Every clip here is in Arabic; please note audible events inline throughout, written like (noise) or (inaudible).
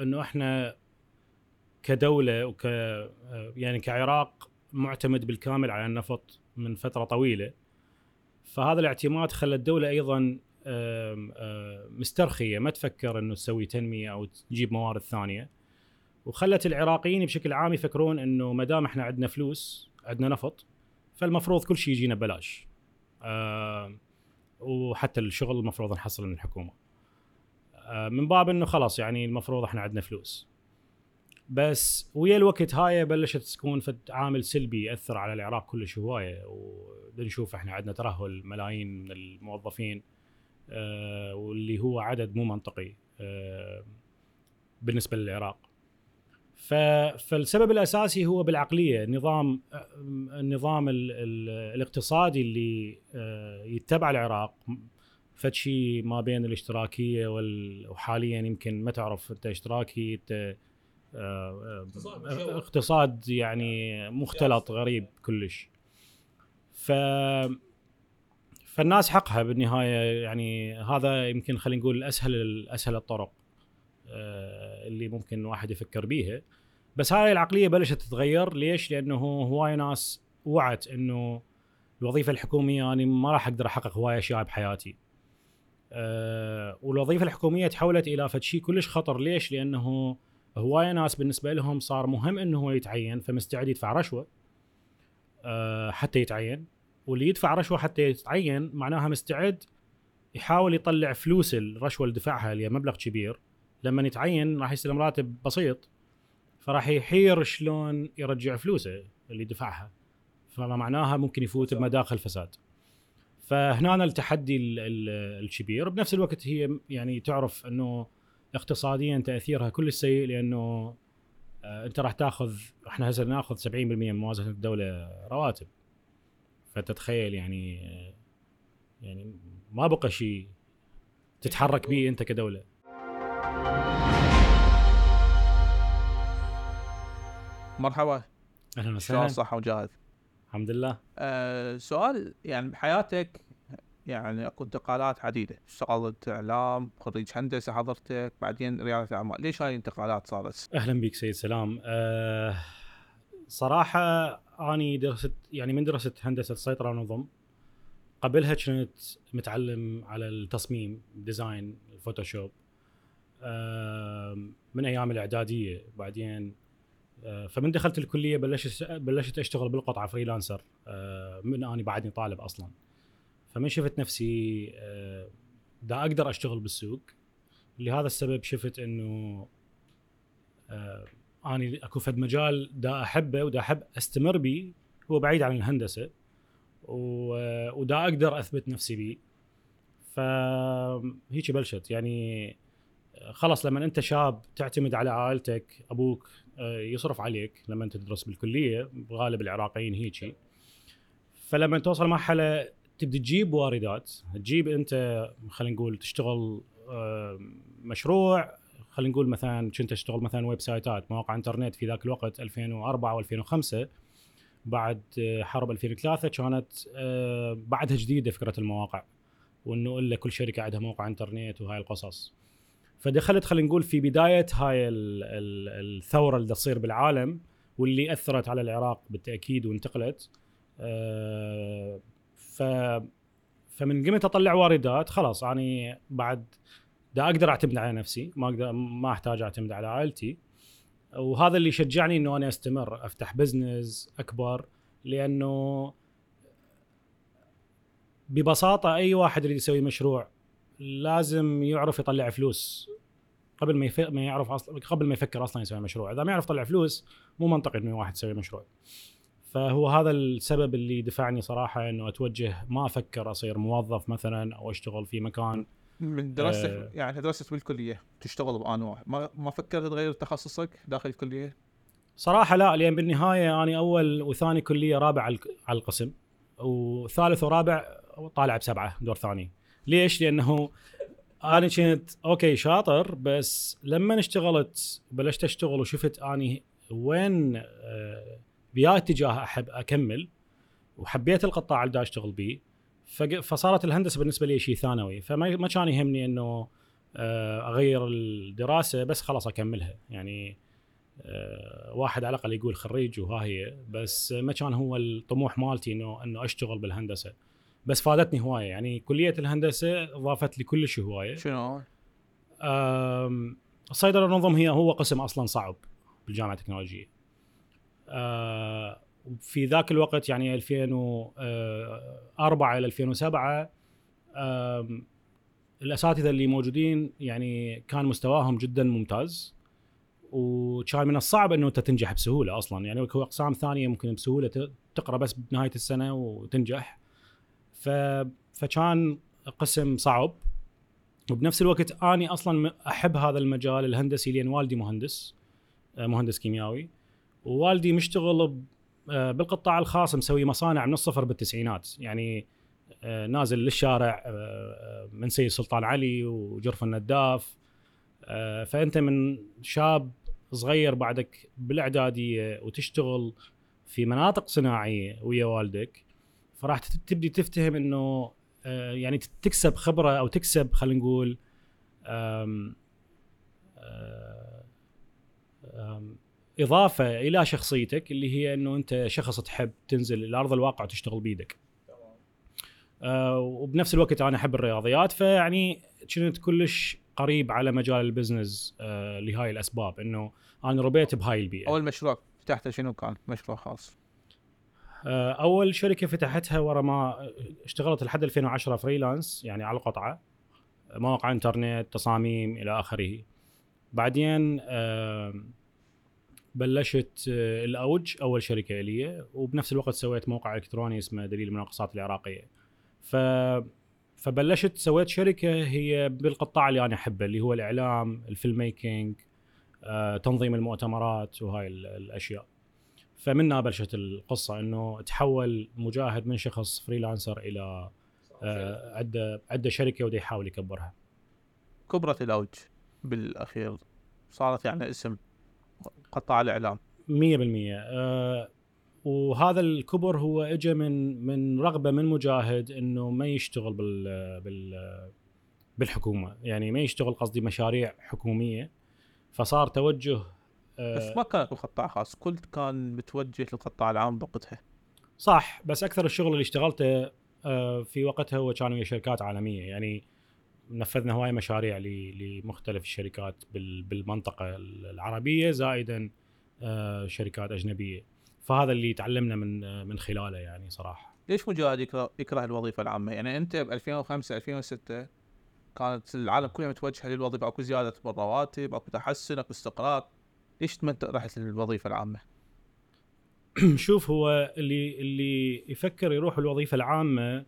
انه إحنا كدولة وك يعني كعراق معتمد بالكامل على النفط من فترة طويلة. فهذا الاعتماد خلى الدولة أيضا مسترخية. ما تفكر إنه تسوي تنمية أو تجيب موارد ثانية. وخلت العراقيين بشكل عام يفكرون إنه ما دام إحنا عندنا فلوس عندنا نفط فالمفروض كل شيء يجينا ببلاش. وحتى الشغل المفروض نحصله من الحكومة. من باب إنه خلاص يعني المفروض إحنا عندنا فلوس. بس ويا الوقت هاي بلشت تكون عامل سلبي يأثر على العراق كلش هواية ونشوف إحنا عندنا ترهل ملايين من الموظفين آه، واللي هو عدد مو منطقي آه، بالنسبة للعراق فالسبب الأساسي هو بالعقلية النظام آه، النظام ال- ال- الاقتصادي اللي آه، يتبع العراق فد شيء ما بين الاشتراكية وال- وحاليا يمكن ما تعرف أنت اشتراكي أنت آه، اقتصاد آه،. اقتصاد يعني مختلط غريب كلش ف فالناس حقها بالنهاية يعني هذا يمكن خلينا نقول أسهل أسهل الطرق آه، اللي ممكن واحد يفكر بيها بس هاي العقلية بلشت تتغير ليش؟ لأنه هواي ناس وعت إنه الوظيفة الحكومية أنا ما راح أقدر أحقق هواي اشياء بحياتي. أه والوظيفة الحكومية تحولت إلى فد شيء كلش خطر. ليش؟ لأنه هواي ناس بالنسبة لهم صار مهم إنه هو يتعين فمستعد يدفع رشوة أه حتى يتعين. واللي يدفع رشوة حتى يتعين معناها مستعد يحاول يطلع فلوس الرشوة اللي دفعها اللي مبلغ كبير. لما يتعين راح يستلم راتب بسيط فراح يحير شلون يرجع فلوسه اللي دفعها. فمعناها ممكن يفوت بمداخل فساد. فهنا التحدي ال- ال- الكبير. بنفس الوقت هي يعني تعرف أنه اقتصاديا تأثيرها كل سيء لأنه آه، أنت راح تأخذ إحنا هسه نأخذ 70% من موازنة الدولة رواتب. فتتخيل يعني آه، يعني ما بقى شيء تتحرك به أنت كدولة. مرحبا. أهلا شلون وسهلا صحة وجاهز؟ الحمد لله. أه سؤال يعني بحياتك يعني أكو انتقالات عديدة. اشتغلت إعلام خريج هندسة حضرتك بعدين ريادة أعمال. ليش هاي الانتقالات صارت؟ أهلا بك سيد سلام. أه صراحة أني درست يعني من درست هندسة سيطره ونظم قبلها كنت متعلم على التصميم design ال Photoshop. أه من أيام الإعدادية بعدين فمن دخلت الكلية بلشت بلشت أشتغل بالقطعة فريلانسر أه من أني بعدني طالب أصلا. فمن شفت نفسي أه دا أقدر أشتغل بالسوق. لهذا السبب شفت إنه آه أني أكو فد مجال دا أحبه ودا أحب أستمر بيه هو بعيد عن الهندسة. ودا أقدر أثبت نفسي بيه فهيك بلشت. يعني آه، خلص لما أنت شاب تعتمد على عائلتك أبوك آه، يصرف عليك لما انت تدرس بالكلية غالب العراقيين هيك فلما توصل مرحلة تبدي تجيب واردات تجيب انت خلينا نقول تشتغل آه، مشروع خلينا نقول مثلا كنت اشتغل مثلا ويب سايتات مواقع إنترنت في ذاك الوقت 2004 و2005 بعد آه، حرب 2003 كانت آه، بعدها جديدة فكرة المواقع وإنه إلا كل شركة عندها موقع إنترنت وهاي القصص. فدخلت خلينا نقول في بداية هاي ال- ال- الثورة اللي تصير بالعالم واللي أثرت على العراق بالتأكيد وانتقلت. آه، ف فمن قمت أطلع واردات خلاص أني بعد دا أقدر أعتمد على نفسي ما أقدر ما أحتاج أعتمد على عائلتي. وهذا اللي شجعني إنه أنا أستمر أفتح بزنس أكبر لأنه ببساطة أي واحد يريد يسوي مشروع لازم يعرف يطلع فلوس. قبل ما يف... ما يعرف أصلا قبل ما يفكر أصلا يسوي مشروع إذا ما يعرف يطلع فلوس مو منطقي إنه واحد يسوي مشروع فهو هذا السبب اللي دفعني صراحة إنه أتوجه ما أفكر أصير موظف مثلا أو أشتغل في مكان من دراستك آه. يعني درست بالكلية تشتغل بآن واحد ما ما فكرت تغير تخصصك داخل الكلية؟ صراحة لا لأن بالنهاية أنا أول وثاني كلية رابع على القسم وثالث ورابع طالع بسبعة دور ثاني ليش؟ لأنه أنا كنت أوكي شاطر بس لما اشتغلت بلشت أشتغل وشفت أني وين آه، بيا اتجاه أحب أكمل وحبيت القطاع اللي دا أشتغل بيه. فصارت الهندسة بالنسبة لي شيء ثانوي. فما ما كان يهمني أنه آه، أغير الدراسة بس خلاص أكملها. يعني آه، واحد على الأقل يقول خريج وها هي. بس ما كان هو الطموح مالتي انه إنه أشتغل بالهندسة. بس فادتني هواية. يعني كلية الهندسة ضافت لي كلش هواية. شنو؟ الصيدلة النظم هي هو قسم أصلا صعب بالجامعة التكنولوجية. آه، في ذاك الوقت يعني 2004 إلى 2007 آم، الأساتذة اللي موجودين يعني كان مستواهم جدا ممتاز. وكان من الصعب إنه أنت تنجح بسهولة أصلا. يعني هو أقسام ثانية ممكن بسهولة تقرأ بس بنهاية السنة وتنجح. ف فكان قسم صعب. وبنفس الوقت أني أصلا أحب هذا المجال الهندسي لأن والدي مهندس آه، مهندس كيميائي ووالدي مشتغل آه، بالقطاع الخاص مسوي مصانع من الصفر بالتسعينات. يعني آه، نازل للشارع من سيد سلطان علي وجرف النداف. فأنت من شاب صغير بعدك بالإعدادية وتشتغل في مناطق صناعية ويا والدك. فراح تبدي تفتهم إنه آه، يعني تكسب خبرة أو تكسب خلينا نقول إضافة إلى شخصيتك اللي هي إنه أنت شخص تحب تنزل إلى ارض الواقع وتشتغل بايدك. آه، وبنفس الوقت أنا أحب الرياضيات فيعني كنت كلش قريب على مجال ال business آه، لهاي الأسباب إنه أنا ربيت بهاي البيئة. أول مشروع فتحته شنو كان؟ مشروع خاص أول شركة فتحتها ورا ما اشتغلت لحد 2010 freelance يعني على القطعة مواقع إنترنت تصاميم إلى آخره. بعدين آه، بلشت آه، الأوج أول شركة لي وبنفس الوقت سويت موقع إلكتروني اسمه دليل المناقصات العراقية. ف فبلشت سويت شركة هي بالقطاع اللي أنا أحبه اللي هو الإعلام ال filmmaking آه، تنظيم المؤتمرات وهاي ال- الأشياء. فمنها بلشت القصة إنه تحول مجاهد من شخص freelancer إلى آه، عنده عنده شركة وده يحاول يكبرها. كبرت الاوج بالأخير. صارت يعني اسم قطاع الإعلام. 100% آه، وهذا الكبر هو اجى من من رغبة من مجاهد إنه ما يشتغل بال بال بالحكومة. يعني ما يشتغل قصدي مشاريع حكومية. فصار توجه بس ما كان قطاع خاص كل كان متوجه للقطاع العام بوقتها صح بس أكثر الشغل اللي اشتغلته آه، في وقتها هو كانوا ويا شركات عالمية يعني نفذنا هواي مشاريع لمختلف الشركات بال- بالمنطقة العربية زائدا آه، شركات أجنبية. فهذا اللي تعلمنا من آه، من خلاله يعني صراحة. ليش مجاهد يكره, يكره الوظيفة العامة؟ يعني أنت ب 2005 2006 كانت العالم كلها متوجهه للوظيفة أكو زيادة بالرواتب أكو تحسن أكو استقرار. ليش ما رحت للوظيفه العامة؟ (clears throat) شوف هو اللي اللي يفكر يروح الوظيفة العامة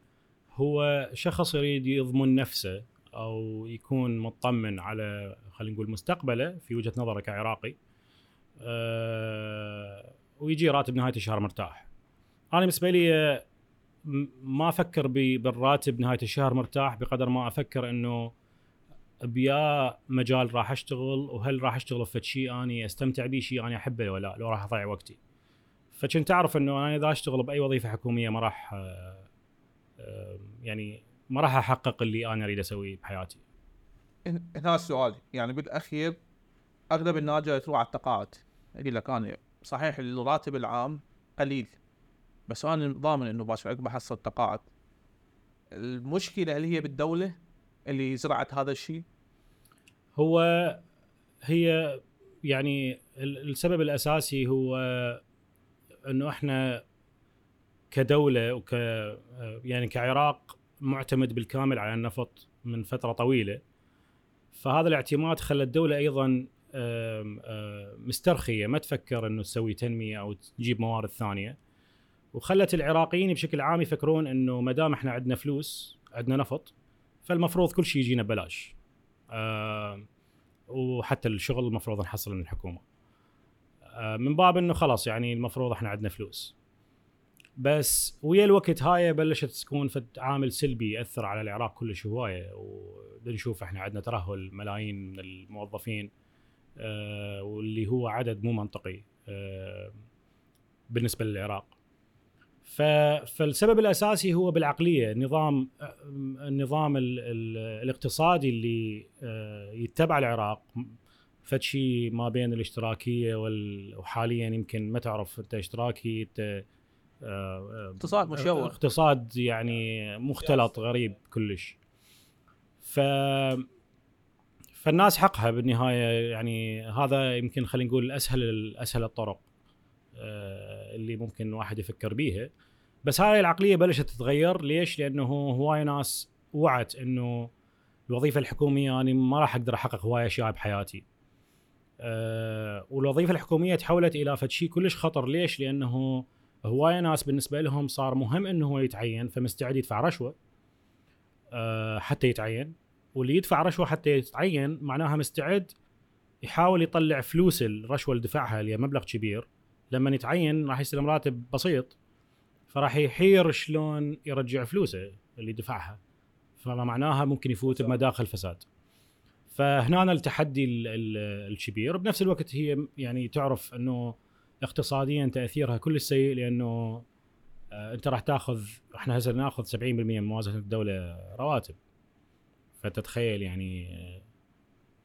هو شخص يريد يضمن نفسه أو يكون مطمن على خلينا نقول مستقبله في وجهة نظره كعراقي أه ويجي راتب نهاية الشهر مرتاح. أنا بالنسبة لي آه، ما أفكر بالراتب نهاية الشهر مرتاح بقدر ما أفكر إنه بيا مجال راح أشتغل وهل راح أشتغل في شيء أني أستمتع به شيء أنا أحبه ولا لا لو راح أضيع وقتي. فكنت أعرف إنه أنا إذا أشتغل بأي وظيفة حكومية ما راح آه، آه، يعني ما راح أحقق اللي أنا أريد أسويه بحياتي. هن- هنا السؤال يعني بالأخير أغلب الناجيه تروح على التقاعد يقول لك أنا صحيح الراتب العام قليل بس أنا ضامن إنه باش عقب احصل تقاعد المشكلة اللي هي بالدولة اللي زرعت هذا الشيء هو هي يعني ال- السبب الأساسي هو إنه إحنا كدولة وك يعني كعراق معتمد بالكامل على النفط من فترة طويلة. فهذا الاعتماد خلى الدولة أيضا مسترخية. ما تفكر إنه تسوي تنمية أو تجيب موارد ثانية. وخلت العراقيين بشكل عام يفكرون إنه ما دام إحنا عندنا فلوس عندنا نفط فالمفروض كل شيء يجينا ببلاش. وحتى الشغل المفروض نحصل من الحكومة. آه، من باب إنه خلاص يعني المفروض إحنا عندنا فلوس. بس ويا الوقت هاي بلشت تكون عامل سلبي يأثر على العراق كلش هواية وبنشوف إحنا عندنا ترهل ملايين من الموظفين آه، واللي هو عدد مو منطقي آه، بالنسبة للعراق. فالسبب الأساسي هو بالعقلية النظام النظام ال- ال- الاقتصادي اللي آه، يتبع العراق. فشي ما بين الاشتراكية وال- وحاليا يمكن ما تعرف أنت اشتراكي انت آه، اقتصاد مشوه. اقتصاد يعني مختلط غريب كلش. ف فالناس حقها بالنهاية يعني هذا يمكن خلينا نقول أسهل أسهل الطرق. اللي ممكن واحد يفكر بيها بس هاي العقلية بلشت تتغير ليش؟ لأنه هواي ناس وعت إنه الوظيفة الحكومية أنا ما راح أقدر أحقق هواي أشياء بحياتي. أه والوظيفة الحكومية تحولت إلى فد شيء كلش خطر ليش؟ لأنه هواي ناس بالنسبة لهم صار مهم إنه هو يتعين فمستعد يدفع رشوة أه حتى يتعين واللي يدفع رشوة حتى يتعين معناها مستعد يحاول يطلع فلوس الرشوة اللي دفعها اللي مبلغ كبير لما يتعين راح يستلم راتب بسيط فراح يحير شلون يرجع فلوسه اللي دفعها. فما معناها ممكن يفوت بمداخل فساد. فهنا التحدي ال- ال- الكبير. بنفس الوقت هي يعني تعرف إنه اقتصاديا تأثيرها كل سيء لأنه آه، أنت راح تأخذ إحنا هسه نأخذ 70% من موازنة الدولة رواتب. فتتخيل يعني آه،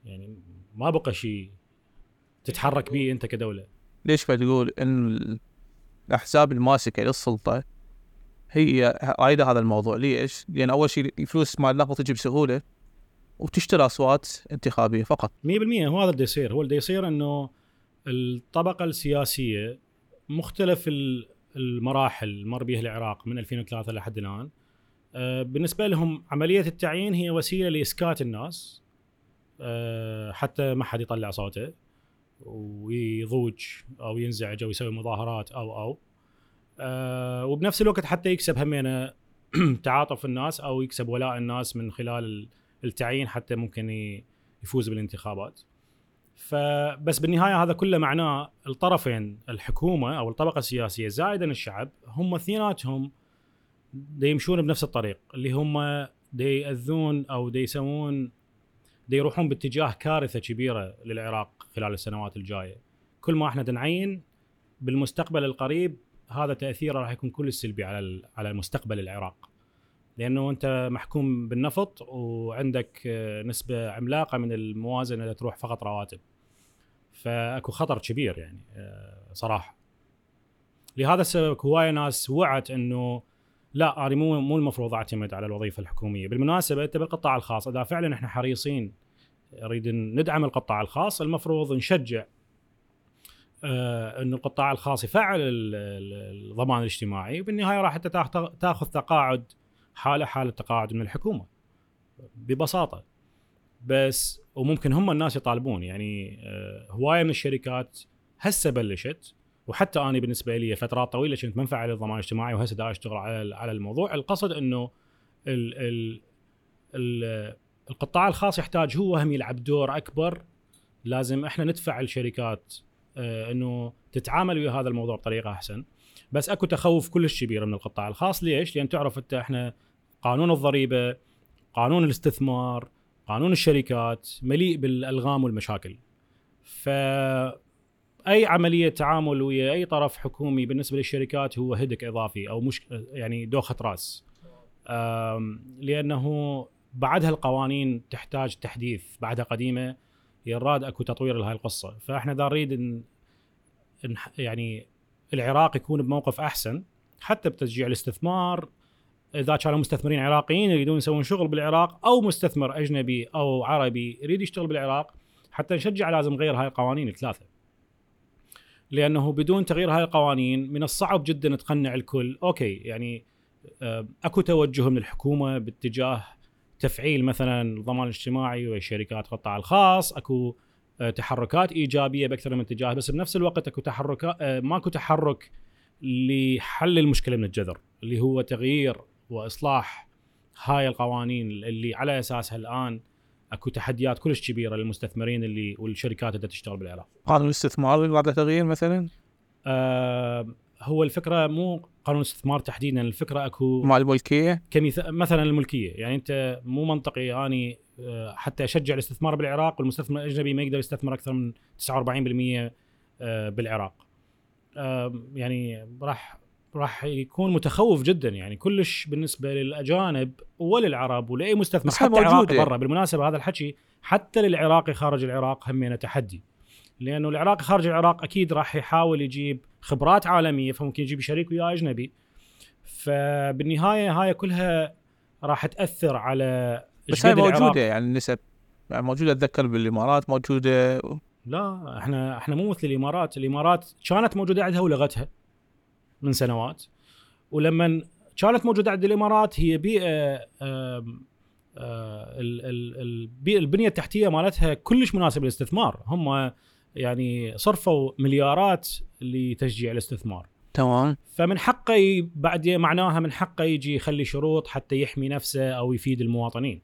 يعني ما بقى شيء تتحرك به أنت كدولة. ليش بتقول إن ال- الأحزاب الماسكة للسلطة هي عايده هذا الموضوع؟ ليش؟ لأن أول شيء الفلوس مال النفط تجي بسهوله وتشتري أصوات انتخابية فقط. 100% هو هذا اللي يصير. هو اللي يصير إنه الطبقة السياسية مختلف ال- المراحل اللي مر بها العراق من 2003 لحد الآن. آه، بالنسبة لهم عملية التعيين هي وسيلة لإسكات الناس آه، حتى ما حد يطلع صوته. ويضوج أو ينزعج أو يسوي مظاهرات أو أو. آه، وبنفس الوقت حتى يكسب همينه (clears throat) تعاطف الناس أو يكسب ولاء الناس من خلال ال- التعيين حتى ممكن يفوز بالانتخابات. فبس بالنهاية هذا كله معناه الطرفين الحكومة أو الطبقة السياسية زائدا الشعب هم اثنيناتهم يمشون بنفس الطريق اللي هم دا يأذون أو يسوون يروحون باتجاه كارثة كبيرة للعراق. خلال السنوات الجاية. كل ما إحنا نعين بالمستقبل القريب هذا تأثيره راح يكون كل سلبي على على مستقبل العراق. لأنه أنت محكوم بالنفط وعندك آه، نسبة عملاقة من الموازنة اللي تروح فقط رواتب. فأكو خطر كبير يعني آه، صراحة. لهذا السبب هواي ناس وعت إنه لا أنا مو مو المفروض أعتمد على الوظيفة الحكومية. بالمناسبة أنت بالقطاع الخاص إذا فعلا إحنا حريصين نريد ندعم القطاع الخاص المفروض نشجع آه انه القطاع الخاص يفعل ال- ال- الضمان الاجتماعي وبالنهاية راح تاخذ تقاعد حاله حالة تقاعد من الحكومة ببساطة. بس وممكن هم الناس يطالبون يعني آه، هواية من الشركات هسه بلشت وحتى أنا بالنسبة لي فترات طويلة كنت منفعل الضمان الاجتماعي وهسه دا اشتغل على على الموضوع. القصد إنه ال ال ال القطاع الخاص يحتاج هو هم يلعب دور أكبر. لازم إحنا ندفع الشركات آه، إنه تتعامل ويا هذا الموضوع بطريقة أحسن. بس أكو تخوف كلش كبير من القطاع الخاص. ليش؟ لأن تعرف أنت إحنا قانون الضريبة قانون الاستثمار قانون الشركات مليء بالألغام والمشاكل. ف أي عملية تعامل ويا أي طرف حكومي بالنسبة للشركات هو هدك إضافي أو مش يعني دوخة رأس. لأنه بعدها القوانين تحتاج تحديث بعدها قديمة يراد أكو تطوير لهاي القصة. فإحنا دا نريد ان يعني العراق يكون بموقف أحسن حتى بتشجيع الاستثمار. إذا كانوا مستثمرين عراقيين يريدون يسوون شغل بالعراق أو مستثمر أجنبي أو عربي يريد يشتغل بالعراق حتى نشجع لازم نغير هاي القوانين الثلاثة. لأنه بدون تغيير هاي القوانين من الصعب جدا تقنع الكل. أوكي يعني آه، أكو توجه من الحكومة باتجاه تفعيل مثلا الضمان الاجتماعي والشركات القطاع الخاص أكو آه، تحركات إيجابية بأكثر من اتجاه بس بنفس الوقت أكو تحركات آه، ماكو تحرك لحل المشكلة من الجذر اللي هو تغيير وإصلاح هاي القوانين اللي على أساسها الآن أكو تحديات كلش كبيرة للمستثمرين اللي والشركات اللي تشتغل بالعراق. قانون الاستثمار بعد تغيير مثلا آه هو الفكرة مو قانون الاستثمار تحديدا. الفكرة أكو مال الملكية؟ كمثال مثلا الملكية. يعني أنت مو منطقي. اني آه، حتى أشجع الاستثمار بالعراق والمستثمر الأجنبي ما يقدر يستثمر أكثر من 49% آه، بالعراق. يعني راح راح يكون متخوف جدا. يعني كلش بالنسبة للأجانب وللعرب ولأي مستثمر حتى عراقي. برا. بالمناسبة هذا الحكي حتى للعراقي خارج العراق همينه تحدي لأنه العراقي خارج العراق أكيد راح يحاول يجيب خبرات عالمية فممكن يجيب شريك وياه أجنبي. فبالنهاية هاي كلها راح تأثر على بس هاي قد العراق- موجودة يعني النسب يعني موجودة أتذكر بالإمارات موجودة. لا إحنا إحنا مو مثل الإمارات، الإمارات كانت موجودة عندها ولغتها من سنوات. ولما كانت موجودة عند الإمارات هي بيئة آه، البنية التحتية مالتها كلش مناسبة للاستثمار، هم يعني صرفوا مليارات لتشجيع الاستثمار. تمام فمن حقه ي- بعد معناها من حقه يجي يخلي شروط حتى يحمي نفسه أو يفيد المواطنين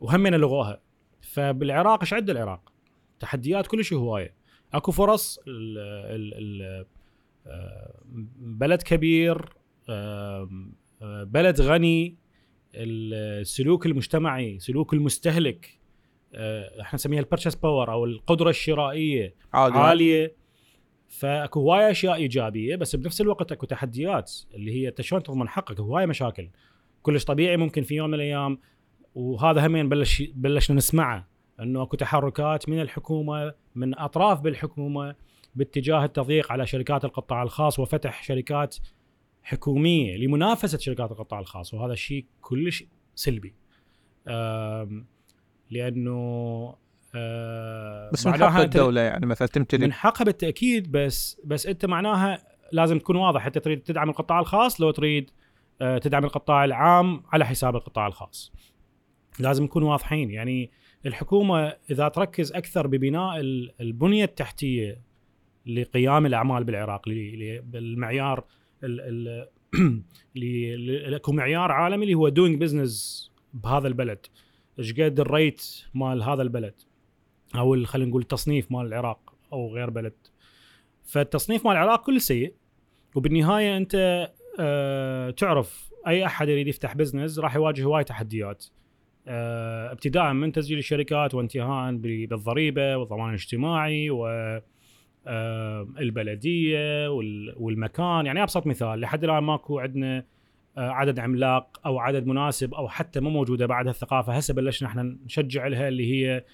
وهمنا لغوها فبالعراق إيش عند العراق؟ تحديات كلش هواية أكو فرص ال ال ال آه، بلد كبير آم، آه، بلد غني السلوك المجتمعي سلوك المستهلك آه، إحنا نسميها ال purchase power أو القدرة الشرائية عادي عالية. فاكو هواية أشياء إيجابية بس بنفس الوقت أكو تحديات اللي هي أنت شلون تضمن حقك؟ هواية مشاكل. كلش طبيعي ممكن في يوم من الأيام وهذا همين بلش بلشنا نسمعه إنه أكو تحركات من الحكومة من أطراف بالحكومة باتجاه التضييق على شركات القطاع الخاص وفتح شركات حكومية لمنافسة شركات القطاع الخاص. وهذا الشيء كلش سلبي. آم، لأنه آه، بس من حق أنت- الدولة يعني مثلا تمتلك من حقها بالتأكيد بس بس أنت معناها لازم تكون واضح. أنت تريد تدعم القطاع الخاص لو تريد آه، تدعم القطاع العام على حساب القطاع الخاص. لازم نكون واضحين. يعني الحكومة إذا تركز أكثر ببناء ال- البنية التحتية لقيام الأعمال بالعراق بالمعيار ال- ال- (clears throat) معيار عالمي اللي هو doing business بهذا البلد. إيش قد ال rate مال هذا البلد؟ أو خلينا نقول التصنيف مال العراق أو غير بلد. فالتصنيف مال العراق كلش سيء وبالنهاية أنت آه تعرف أي أحد يريد يفتح business راح يواجه هواي تحديات. آه ابتداء من تسجيل الشركات وانتهاء بالضريبة والضمان الاجتماعي و آه، البلدية وال- والمكان. يعني أبسط مثال لحد الآن ماكو عندنا عدد عملاق أو عدد مناسب أو حتى مو موجودة بعد الثقافه هسه بلشنا إحنا نشجع لها اللي هي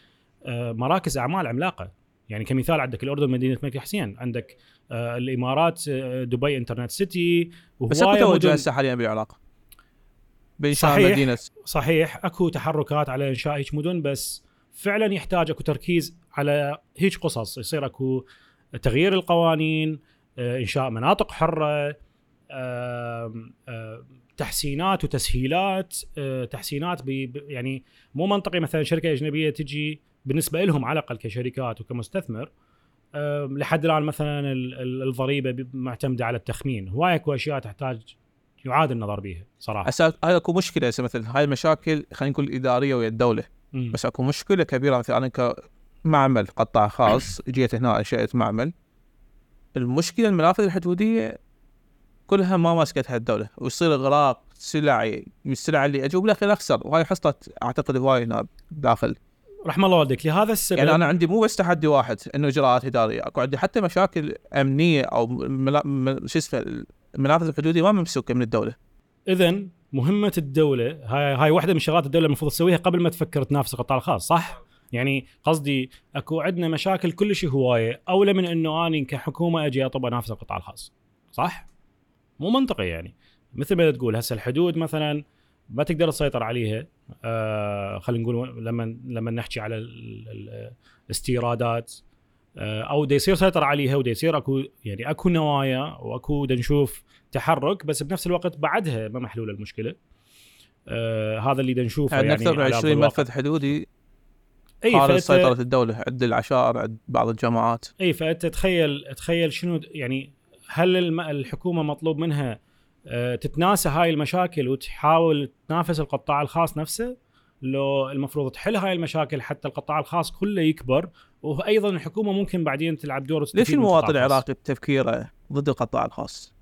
آه، مراكز أعمال عملاقة. يعني كمثال عندك الأردن مدينه الملك حسين عندك آه، الإمارات آه، دبي انترنت سيتي بس أكو توجه هسه حاليا بالعراق. بانشاء صحيح. مدينة. صحيح. أكو تحركات على إنشاء هيك مدن بس فعلا يحتاج أكو تركيز على هيك قصص. يصير أكو تغيير القوانين آه، إنشاء مناطق حرة تحسينات وتسهيلات تحسينات يعني مو منطقي مثلا شركة أجنبية تجي بالنسبة لهم على الأقل كشركات وكمستثمر لحد الآن مثلا ال- ال- الضريبة معتمدة على التخمين. هواي اكو اشياء تحتاج يعاد النظر بها صراحة. هسه هاي أكو مشكلة. هسه مثلا هاي المشاكل خلينا نقول إدارية ويا الدولة مم. بس أكو مشكلة كبيرة. مثلا أنا كمعمل قطاع خاص جيت هنا أنشأت معمل. المشكلة المنافذ الحدودية كلها ما ماسكتها الدولة. ويصير اغراق سلعي من السلع اللي أجي وبالأخير أخسر. وهاي حصلت أعتقد هواي هنا داخل. رحم الله والديك لهذا السبب يعني أنا عندي مو بس تحدي واحد إنه إجراءات إدارية. أكو عندي حتى مشاكل أمنية أو ملا... م- شو اسمه المنافذ الحدودية ما ممسوكة من الدولة. اذا مهمة الدولة هاي هاي واحدة من شغلات الدولة المفروض تسويها قبل ما تفكر تنافس القطاع الخاص صح؟ يعني قصدي أكو عندنا مشاكل كلش هواية أولى من إنه اني كحكومة أجي أطب أنافس القطاع الخاص صح؟ مو منطقي يعني. مثل ما تقول هسه الحدود مثلا ما تقدر تسيطر عليها. آه خلينا نقول لما لما نحكي على ال- ال- الاستيرادات آه أو دا يصير سيطر عليها ودا يصير أكو يعني أكو نوايا وأكو دا نشوف تحرك بس بنفس الوقت بعدها ما محلول المشكلة. آه هذا اللي دا نشوفه يعني أكثر من على أرض 20 الواقع. منفذ حدودي إي خارج سيطرة الدولة عند العشائر عند بعض الجماعات. إي فأنت تخيل تخيل شنو يعني هل الحكومة مطلوب منها آه، تتناسى هاي المشاكل وتحاول تنافس القطاع الخاص نفسه لو المفروض تحل هاي المشاكل حتى القطاع الخاص كله يكبر وأيضا الحكومة ممكن بعدين تلعب دور ليش المواطن. العراقي بتفكيره ضد القطاع الخاص؟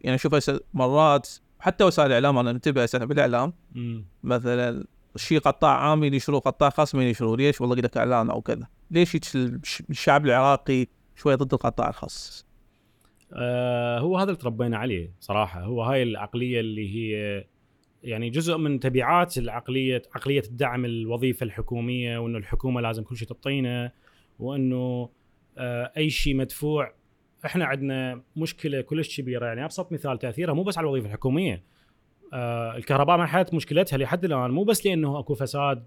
يعني شوف هسه مرات حتى وسائل الإعلام أنا انتبه هسه بالإعلام مم. مثلا شيء قطاع عام ينشروه قطاع خاص ما ينشروه ليش؟ والله قدك إعلان أو كذا ليش الشعب العراقي شوي ضد القطاع الخاص؟ آه هو هذا اللي تربينا عليه صراحة. هو هاي العقلية اللي هي يعني جزء من تبعات العقلية عقلية الدعم الوظيفة الحكومية وإنه الحكومة لازم كل شيء تعطينا وإنه آه أي شيء مدفوع. إحنا عندنا مشكلة كلش كبيرة. يعني أبسط مثال تأثيرها مو بس على الوظيفة الحكومية. آه الكهرباء ما حلت مشكلتها لحد الآن. مو بس لأنه أكو فساد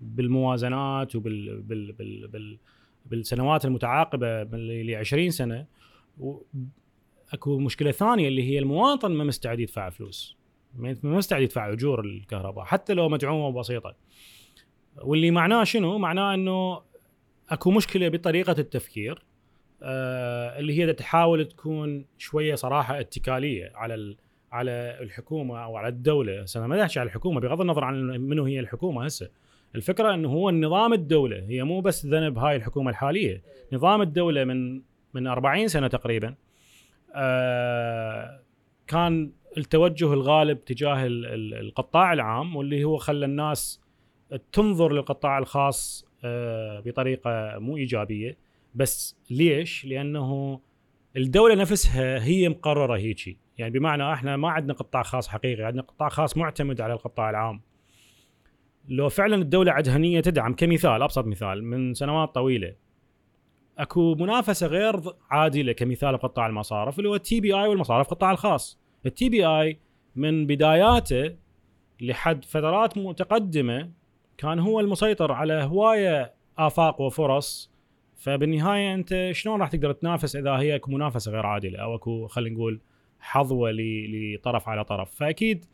بالموازنات وبال بال بال بال بالسنوات المتعاقبة ل 20 سنة. اكو مشكلة ثانية اللي هي المواطن ما مستعد يدفع فلوس ما مستعد يدفع أجور الكهرباء حتى لو مدعومة بسيطه واللي معناه شنو؟ معناه إنه أكو مشكلة بطريقة التفكير آه اللي هي تحاول تكون شوية صراحة اتكالية على على الحكومة أو على الدولة، أنا ما أحكي على الحكومة بغض النظر عن منو هي الحكومة هسه. الفكرة إنه هو النظام الدولة هي مو بس ذنب هاي الحكومة الحالية، نظام الدولة من من 40 سنة تقريبا آه كان التوجه الغالب تجاه القطاع العام واللي هو خلى الناس تنظر للقطاع الخاص آه بطريقة مو إيجابية. بس ليش؟ لأنه الدولة نفسها هي مقررة هيجي يعني بمعنى إحنا ما عندنا قطاع خاص حقيقي عندنا قطاع خاص معتمد على القطاع العام. لو فعلا الدولة عندها نيه تدعم كمثال أبسط مثال من سنوات طويلة اكو منافسة غير عادله كمثال قطاع المصارف اللي هو ال TBI والمصارف القطاع الخاص. ال TBI من بداياته لحد فترات متقدمة كان هو المسيطر على هواية آفاق وفرص. فبالنهاية أنت شلون راح تقدر تنافس إذا هي اكو منافسة غير عادله أو اكو خلينا نقول حظوة لطرف على طرف؟ فأكيد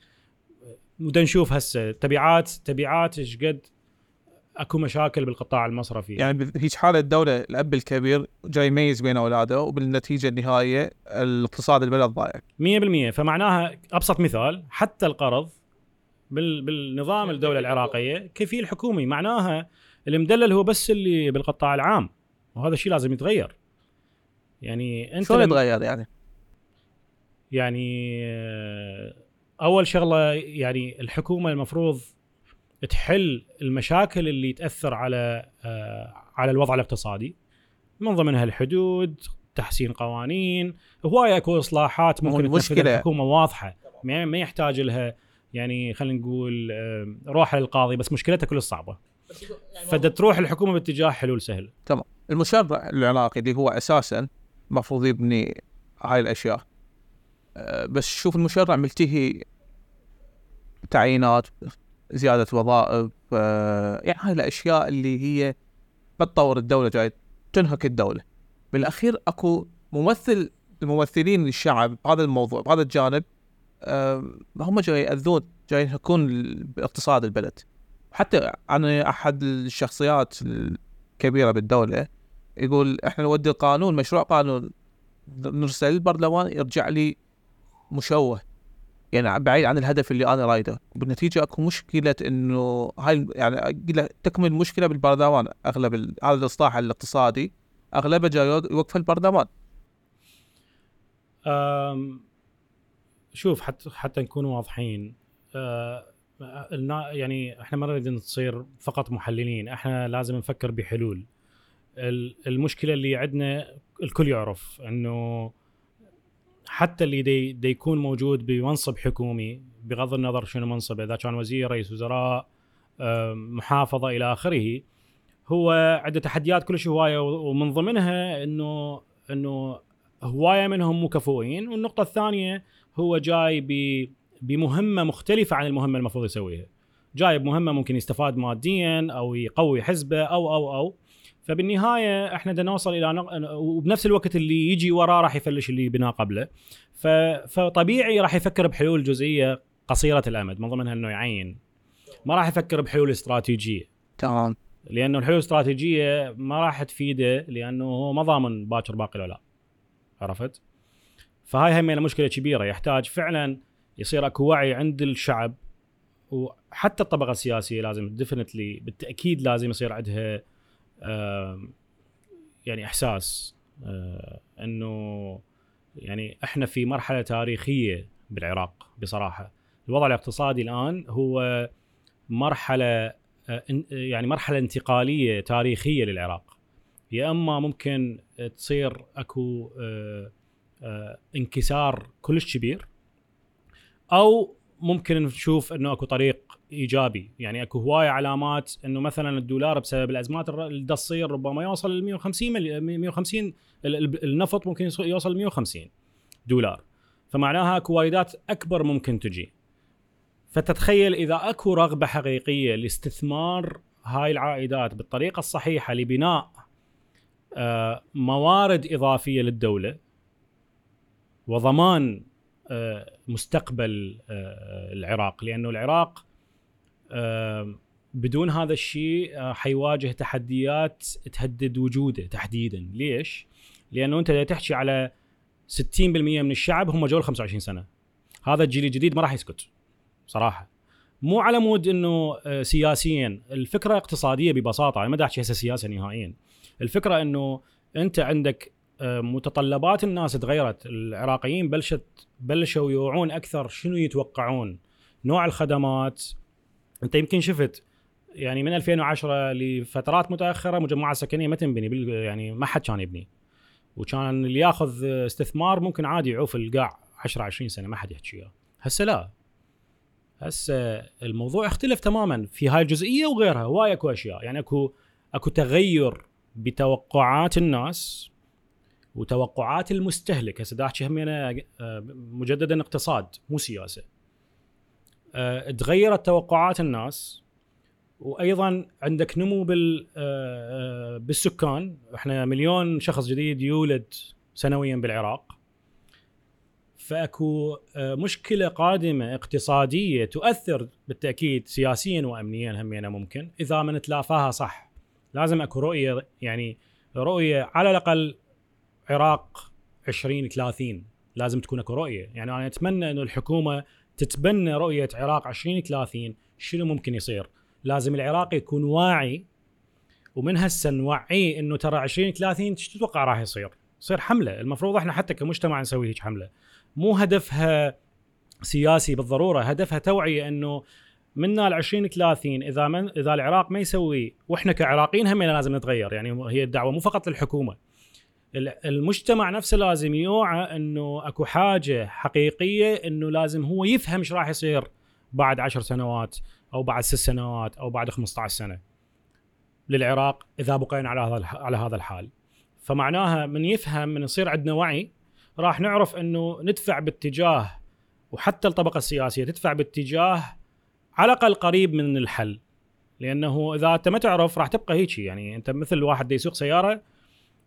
ودا نشوف هسه تبعات تبعات إيش قد أكو مشاكل بالقطاع المصرفي. يعني هيك حالة الدولة الأب الكبير جاي يميز بين أولاده وبالنتيجة النهائية الاقتصاد البلد ضايع. 100% فمعناها أبسط مثال حتى القرض بال بالنظام الدولة العراقية كفيل حكومي. معناها المدلل هو بس اللي بالقطاع العام وهذا الشيء لازم يتغير. يعني أنت شلون يتغير يعني؟ يعني آه، أول شغلة يعني الحكومة المفروض تحل المشاكل اللي تأثر على آه، على الوضع الاقتصادي. من ضمنها الحدود تحسين قوانين. هوايه أكو إصلاحات ممكن تنفذها الحكومة واضحة. ما يحتاج لها يعني خلينا نقول روح للقاضي بس مشكلتها كلها صعبة. يعني فدا تروح الحكومة باتجاه حلول سهل. تمام. المشرع العراقي اللي هو أساسا المفروض يبني هاي الأشياء. آه، بس شوف المشرع ملتهي تعيينات. زيادة وظائف آه، يعني هاي الأشياء اللي هي بتطور الدولة جاي تنهك الدولة. بالأخير أكو ممثل الممثلين للشعب بهذا الموضوع بهذا الجانب آه، هم جاي يأذون جاي ينهكون باقتصاد البلد. حتى أنا أحد الشخصيات الكبيرة بالدولة يقول إحنا نودي القانون مشروع قانون نرسل البرلمان يرجع لي مشوه. يعني بعيد عن الهدف اللي أنا رايده. بالنتيجة أكو مشكلة إنه هاي يعني تكمن المشكلة بالبرلمان أغلب هذا الإصلاح الاقتصادي اغلبه جاي يوقف البرلمان شوف حتى حتى نكون واضحين أه يعني إحنا ما نريد نصير فقط محللين إحنا لازم نفكر بحلول. المشكلة اللي عندنا الكل يعرف إنه حتى اللي دي, دي يكون موجود بمنصب حكومي بغض النظر شنو منصبه إذا كان وزير رئيس وزراء محافظة إلى آخره هو عنده تحديات كلش هواية ومن ضمنها انه إنه هواية منهم مو كفؤين والنقطة الثانية هو جاي بمهمة مختلفة عن المهمة المفروض يسويها. جاي بمهمة ممكن يستفاد ماديا أو يقوي حزبه أو أو أو فبالنهاية إحنا بدنا نوصل إلى نق... وبنفس الوقت اللي يجي وراه راح يفلش اللي بناه قبله. ف... فطبيعي راح يفكر بحلول جزئية قصيرة الأمد من ضمنها إنه يعين. ما راح يفكر بحلول استراتيجية. تمام. لأنه الحلول الاستراتيجية ما راح تفيده لأنه هو ما ضامن باكر باقي ولا لا. عرفت؟ فهاي هم مشكله كبيرة. يحتاج فعلا يصير أكو وعي عند الشعب وحتى الطبقة السياسية لازم ديفنتلي بالتأكيد لازم يصير عندها يعني إحساس آه، إنه يعني إحنا في مرحلة تاريخية بالعراق بصراحة. الوضع الاقتصادي الآن هو مرحلة آه، يعني مرحلة انتقالية تاريخية للعراق. يا أما ممكن تصير أكو آه، انكسار كلش كبير أو ممكن نشوف إنه أكو طريق إيجابي. يعني أكو هواية علامات إنه مثلا الدولار بسبب الأزمات اللي تصير ربما يوصل ل 150 150 النفط ممكن يوصل ل 150 دولار. فمعناها أكو وايدات أكبر ممكن تجي. فتتخيل إذا أكو رغبة حقيقية لاستثمار هاي العائدات بالطريقة الصحيحة لبناء آه، موارد إضافية للدولة وضمان آه، مستقبل آه، العراق. لأنه العراق بدون هذا الشيء حيواجه تحديات تهدد وجوده تحديدا. ليش؟ لأنه أنت تحكي على 60% من الشعب هم جو 25 سنة. هذا الجيل الجديد ما راح يسكت صراحة. مو على مود إنه سياسيا. الفكرة اقتصادية ببساطة أنا ما أحكي هسه سياسة نهائيا. الفكرة إنه أنت عندك متطلبات الناس تغيرت. العراقيين بلشت بلشوا يوعون أكثر شنو يتوقعون. نوع الخدمات انت يمكن شفت يعني من 2010 لفترات متأخرة مجمعات سكنية ما تنبني يعني ما حد كان يبني. وكان اللي ياخذ استثمار ممكن عادي يعوف القاع 10 20 سنة ما حد يحكي اياه هسه لا. هسه الموضوع اختلف تماما في هاي الجزئية وغيرها هواي أكو أشياء. يعني أكو أكو تغير بتوقعات الناس وتوقعات المستهلك. هسه دا احكي همينه آه، مجددا اقتصاد مو سياسة. تغيرت توقعات الناس وأيضا عندك نمو بال آه، آه، بالسكان. إحنا مليون شخص جديد يولد سنويا بالعراق. فأكو مشكلة قادمة اقتصادية تؤثر بالتأكيد سياسيا وامنيا همينة ممكن إذا ما نتلافاها صح. لازم أكو رؤية يعني رؤية على الأقل عراق 2030 لازم تكون أكو رؤية. يعني أنا أتمنى إنه الحكومة تتبنى رؤية عراق 2030 شنو ممكن يصير؟ لازم العراق يكون واعي ومن هسه نوعيه إنه ترى 2030 إيش تتوقع راح يصير؟ يصير حملة. المفروض إحنا حتى كمجتمع نسوي هيك حملة. مو هدفها سياسي بالضرورة هدفها توعية إنه منا ل 2030 إذا من إذا العراق ما يسوي وإحنا كعراقيين هم لازم نتغير يعني هي الدعوة مو فقط للحكومة. المجتمع نفسه لازم يوعى إنه أكو حاجة حقيقية إنه لازم هو يفهم إيش راح يصير بعد عشر سنوات أو بعد ست سنوات أو بعد 15 سنة. للعراق إذا بقينا على هذا على هذا الحال. فمعناها من يفهم من يصير عندنا وعي راح نعرف إنه ندفع باتجاه وحتى الطبقة السياسية تدفع باتجاه على الأقل قريب من الحل. لأنه إذا أنت ما تعرف راح تبقى هيك يعني أنت مثل واحد يسوق سيارة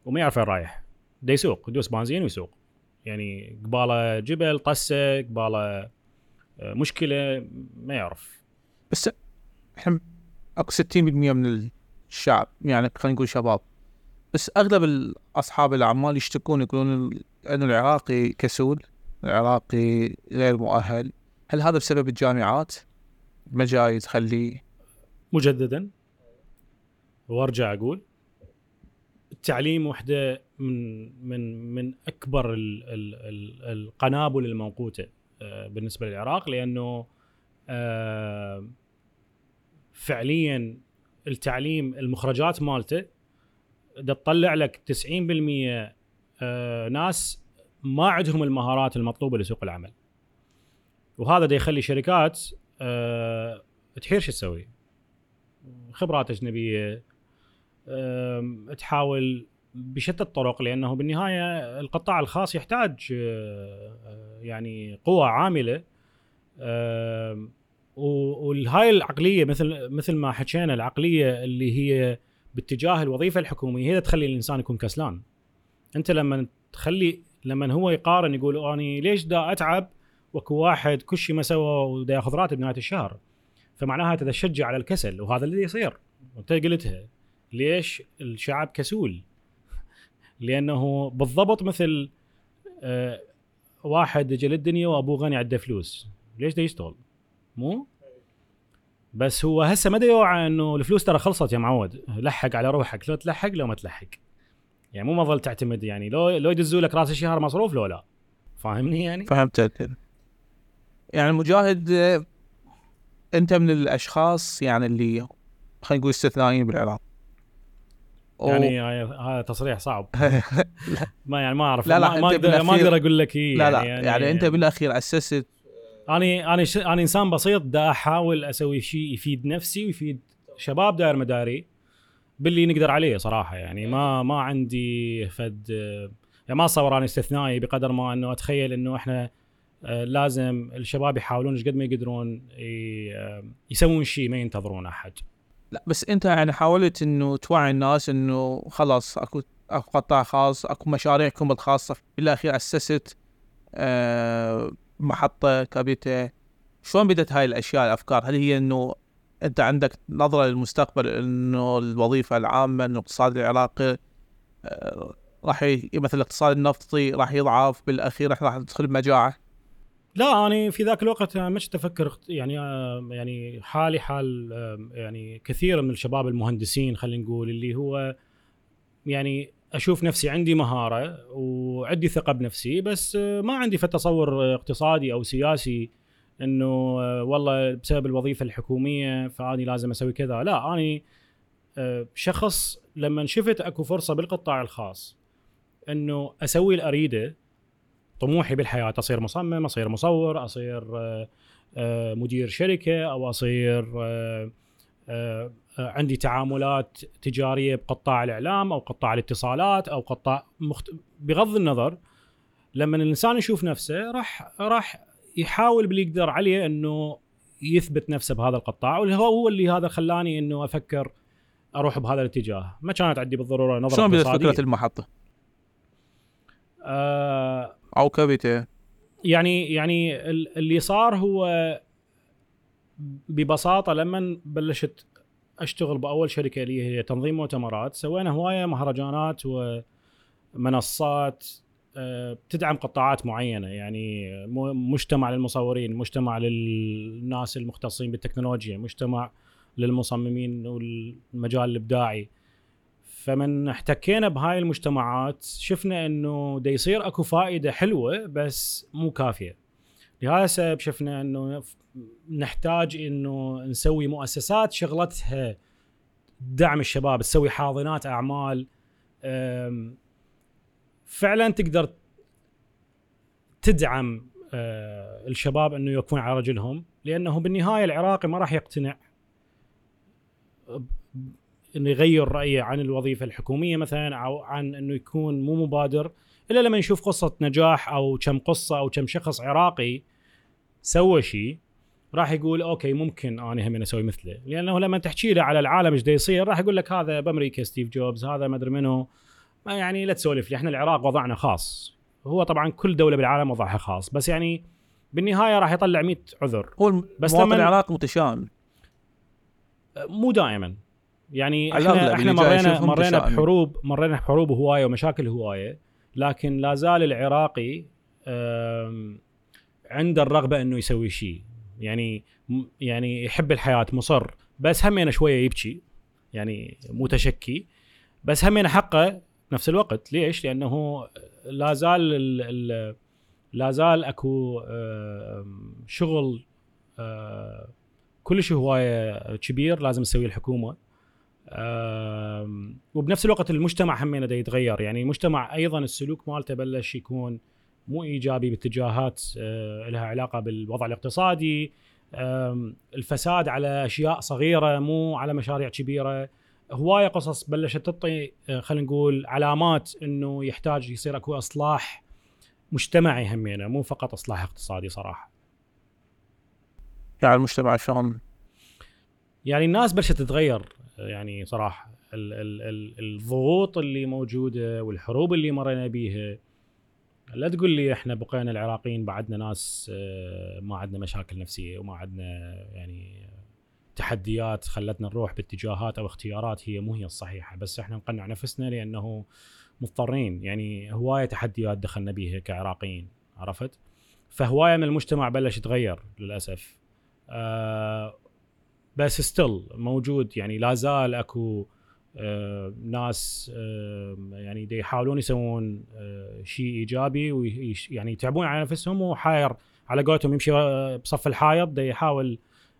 وما يعرف وين رايح. دا يسوق يدوس بنزين ويسوق. يعني قباله جبل طسه قباله آه، مشكلة ما يعرف. بس إحنا أكو 60% من الشعب يعني خلينا نقول شباب. بس أغلب اصحاب الاعمال يشتكون يقولون إنه العراقي كسول العراقي غير مؤهل. هل هذا بسبب الجامعات؟ ما جاي تخليه؟ مجددا. وأرجع أقول التعليم وحدة من من من أكبر ال ال ال القنابل الموقوتة آه، بالنسبة للعراق لأنه آه، فعليا التعليم المخرجات مالته تطلع لك 90% آه، ناس ما عندهم المهارات المطلوبة لسوق العمل. وهذا دا يخلي شركات تحير شو تسوي؟ خبرات أجنبية تحاول بشتى الطرق لأنه بالنهاية القطاع الخاص يحتاج أه، يعني قوى عاملة. وهاي العقلية مثل مثل ما حكينا العقلية اللي هي باتجاه الوظيفة الحكومية هي تخلي الإنسان يكون كسلان. أنت لما تخلي لما هو يقارن يقول أني ليش دا أتعب واكو واحد كل شيء ما سوى ودا ياخذ راتب نهاية الشهر؟ فمعناها تشجع على الكسل وهذا اللي يصير. وانت قلتها. ليش الشعب كسول؟ لأنه بالضبط مثل آه واحد اجى للدنيا وأبوه غني عنده فلوس. ليش دا يشتغل مو؟ بس هو هسه ما يوعى إنه الفلوس ترى خلصت يا معود. لحق على روحك لو تلحق لو ما تلحق. يعني مو ما ظل تعتمد يعني لو لو يدزوا لك راس الشهر مصروف لو لا. فاهمني يعني؟ فهمت يعني مجاهد أنت من الأشخاص يعني اللي خلينا نقول استثنائيين بالعراق. يعني هذا تصريح صعب. (laughs) ما يعني ما أعرف. لا، لا، ما, أقدر ما أقدر أقول لك إيه لا لا يعني, يعني أنت بالأخير اسست أنا أنا ش... أنا إنسان بسيط دا أحاول أسوي شيء يفيد نفسي ويفيد شباب داير مداري باللي نقدر عليه صراحة يعني. ما ما عندي فد يعني ما اتصور أنا استثنائي بقدر ما إنه أتخيل إنه إحنا آه، لازم الشباب يحاولون إيش قد ما يقدرون آه، يسوون شيء ما ينتظرون أحد. لا بس أنت يعني حاولت إنه توعي الناس إنه خلاص أكو أكو قطاع خاص أكو مشاريعكم الخاصة بالاخير أسست آه محطة كابيتا شلون بدت هاي الأشياء الأفكار هل هي إنه أنت عندك نظرة للمستقبل إنه الوظيفة العامة إنه الاقتصاد العراقي آه راح. مثل الاقتصاد النفطي راح يضعف بالأخير راح ندخل بمجاعة لا أنا في ذاك الوقت ما كنت أفكر يعني آه، يعني حالي حال يعني كثير من الشباب المهندسين خلينا نقول اللي هو يعني أشوف نفسي عندي مهارة وعندي ثقة بنفسي بس آه، ما عندي في تصور اقتصادي أو سياسي إنه آه، والله بسبب الوظيفة الحكومية فاني لازم أسوي كذا. لا اني شخص لما شفت أكو فرصة بالقطاع الخاص إنه أسوي اللي اريده طموحي بالحياة أصير مصمم أصير مصور أصير آه، آه، مدير شركة أو أصير آه، عندي تعاملات تجارية بقطاع الإعلام أو قطاع الاتصالات أو قطاع مخت... بغض النظر لما الإنسان يشوف نفسه راح راح يحاول باللي يقدر عليه إنه يثبت نفسه بهذا القطاع واللي هو هو اللي هذا خلاني إنه أفكر أروح بهذا الاتجاه ما كانت عندي بالضرورة نظرة شلون اقتصادية. فكرة المحطة آه كابيتا يعني يعني ال- اللي صار هو ببساطة لما بلشت أشتغل بأول شركة لي هي تنظيم مؤتمرات سوينا هواية مهرجانات ومنصات آه، تدعم قطاعات معينة. يعني مجتمع للمصورين مجتمع للناس المختصين بالتكنولوجيا مجتمع للمصممين والمجال الإبداعي. فمن احتكينا بهاي المجتمعات شفنا إنه دا يصير أكو فائدة حلوة بس مو كافية. لهذا السبب شفنا إنه نحتاج إنه نسوي مؤسسات شغلتها دعم الشباب تسوي حاضنات أعمال. فعلا تقدر تدعم أه، الشباب إنه يكون على رجلهم لأنه بالنهاية العراقي ما راح يقتنع إنه يغير رأيه عن الوظيفة الحكومية مثلا أو عن إنه يكون مو مبادر إلا لما يشوف قصة نجاح أو كم قصة أو كم شخص عراقي سوى شيء راح يقول okay ممكن أنا هم أسوي مثله. لأنه لما تحكي له على العالم إيش يصير راح يقول لك هذا بأمريكا ستيف جوبز هذا ما أدري منو. ما يعني لا تسولف لي إحنا العراق وضعنا خاص. هو طبعا كل دولة بالعالم وضعها خاص بس يعني بالنهاية راح يطلع 100 عذر. هو بس لما- العراقي متشائم. مو دائما. يعني إحنا إحنا مرينا مرينا. بحروب مرينا بحروب هواية ومشاكل هواية لكن لا زال العراقي عنده الرغبة إنه يسوي شيء. يعني يعني يحب الحياة مصر. بس همينه شوية يبكي يعني متشكي. بس همينه حقه نفس الوقت. ليش؟ لأنه لا زال ال ال لا زال أكو شغل كلش هواية كبير لازم تسويه الحكومة. وبنفس الوقت المجتمع همينه دا يتغير. يعني المجتمع أيضا السلوك مالته بلش يكون مو إيجابي باتجاهات آه، لها علاقة بالوضع الاقتصادي. الفساد على أشياء صغيرة مو على مشاريع كبيرة. هواية قصص بلشت تعطي آه، خلينا نقول علامات إنه يحتاج يصير أكو إصلاح مجتمعي همينة مو فقط إصلاح اقتصادي صراحة. يعني المجتمع شلون يعني الناس بلشت تتغير. يعني صراحة ال ال ال الضغوط اللي موجودة والحروب اللي مرينا بيها لا تقول لي إحنا بقينا العراقيين بعدنا ناس آه، ما عندنا مشاكل نفسية وما عندنا يعني تحديات خلتنا نروح باتجاهات أو اختيارات هي مو هي الصحيحة بس إحنا نقنع نفسنا لأنه مضطرين يعني هواية تحديات دخلنا بيها كعراقيين عرفت؟ فهواية من المجتمع بلش يتغير للأسف. آه بس ستيل موجود. يعني لا زال اكو آه ناس آه يعني دي يحاولون يسوون آه شيء إيجابي ويعني يتعبون على نفسهم وحاير على قولتهم يمشي بصف الحائط. يحاول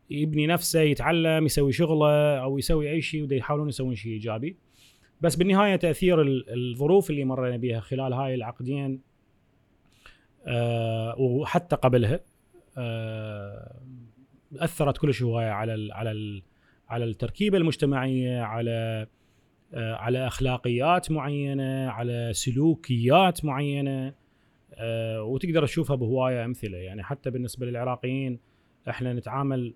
يبني نفسه يتعلم يسوي شغله أو يسوي أي شيء يحاولون يسوون شيء إيجابي. بس بالنهاية تأثير الظروف اللي مرينا بها خلال هاي العقدين وحتى قبلها أثرت كلش هواية على ال على ال على التركيبة المجتمعية على آه على أخلاقيات معينة على سلوكيات معينة آه وتقدر تشوفها بهواية أمثلة. يعني حتى بالنسبة للعراقيين إحنا نتعامل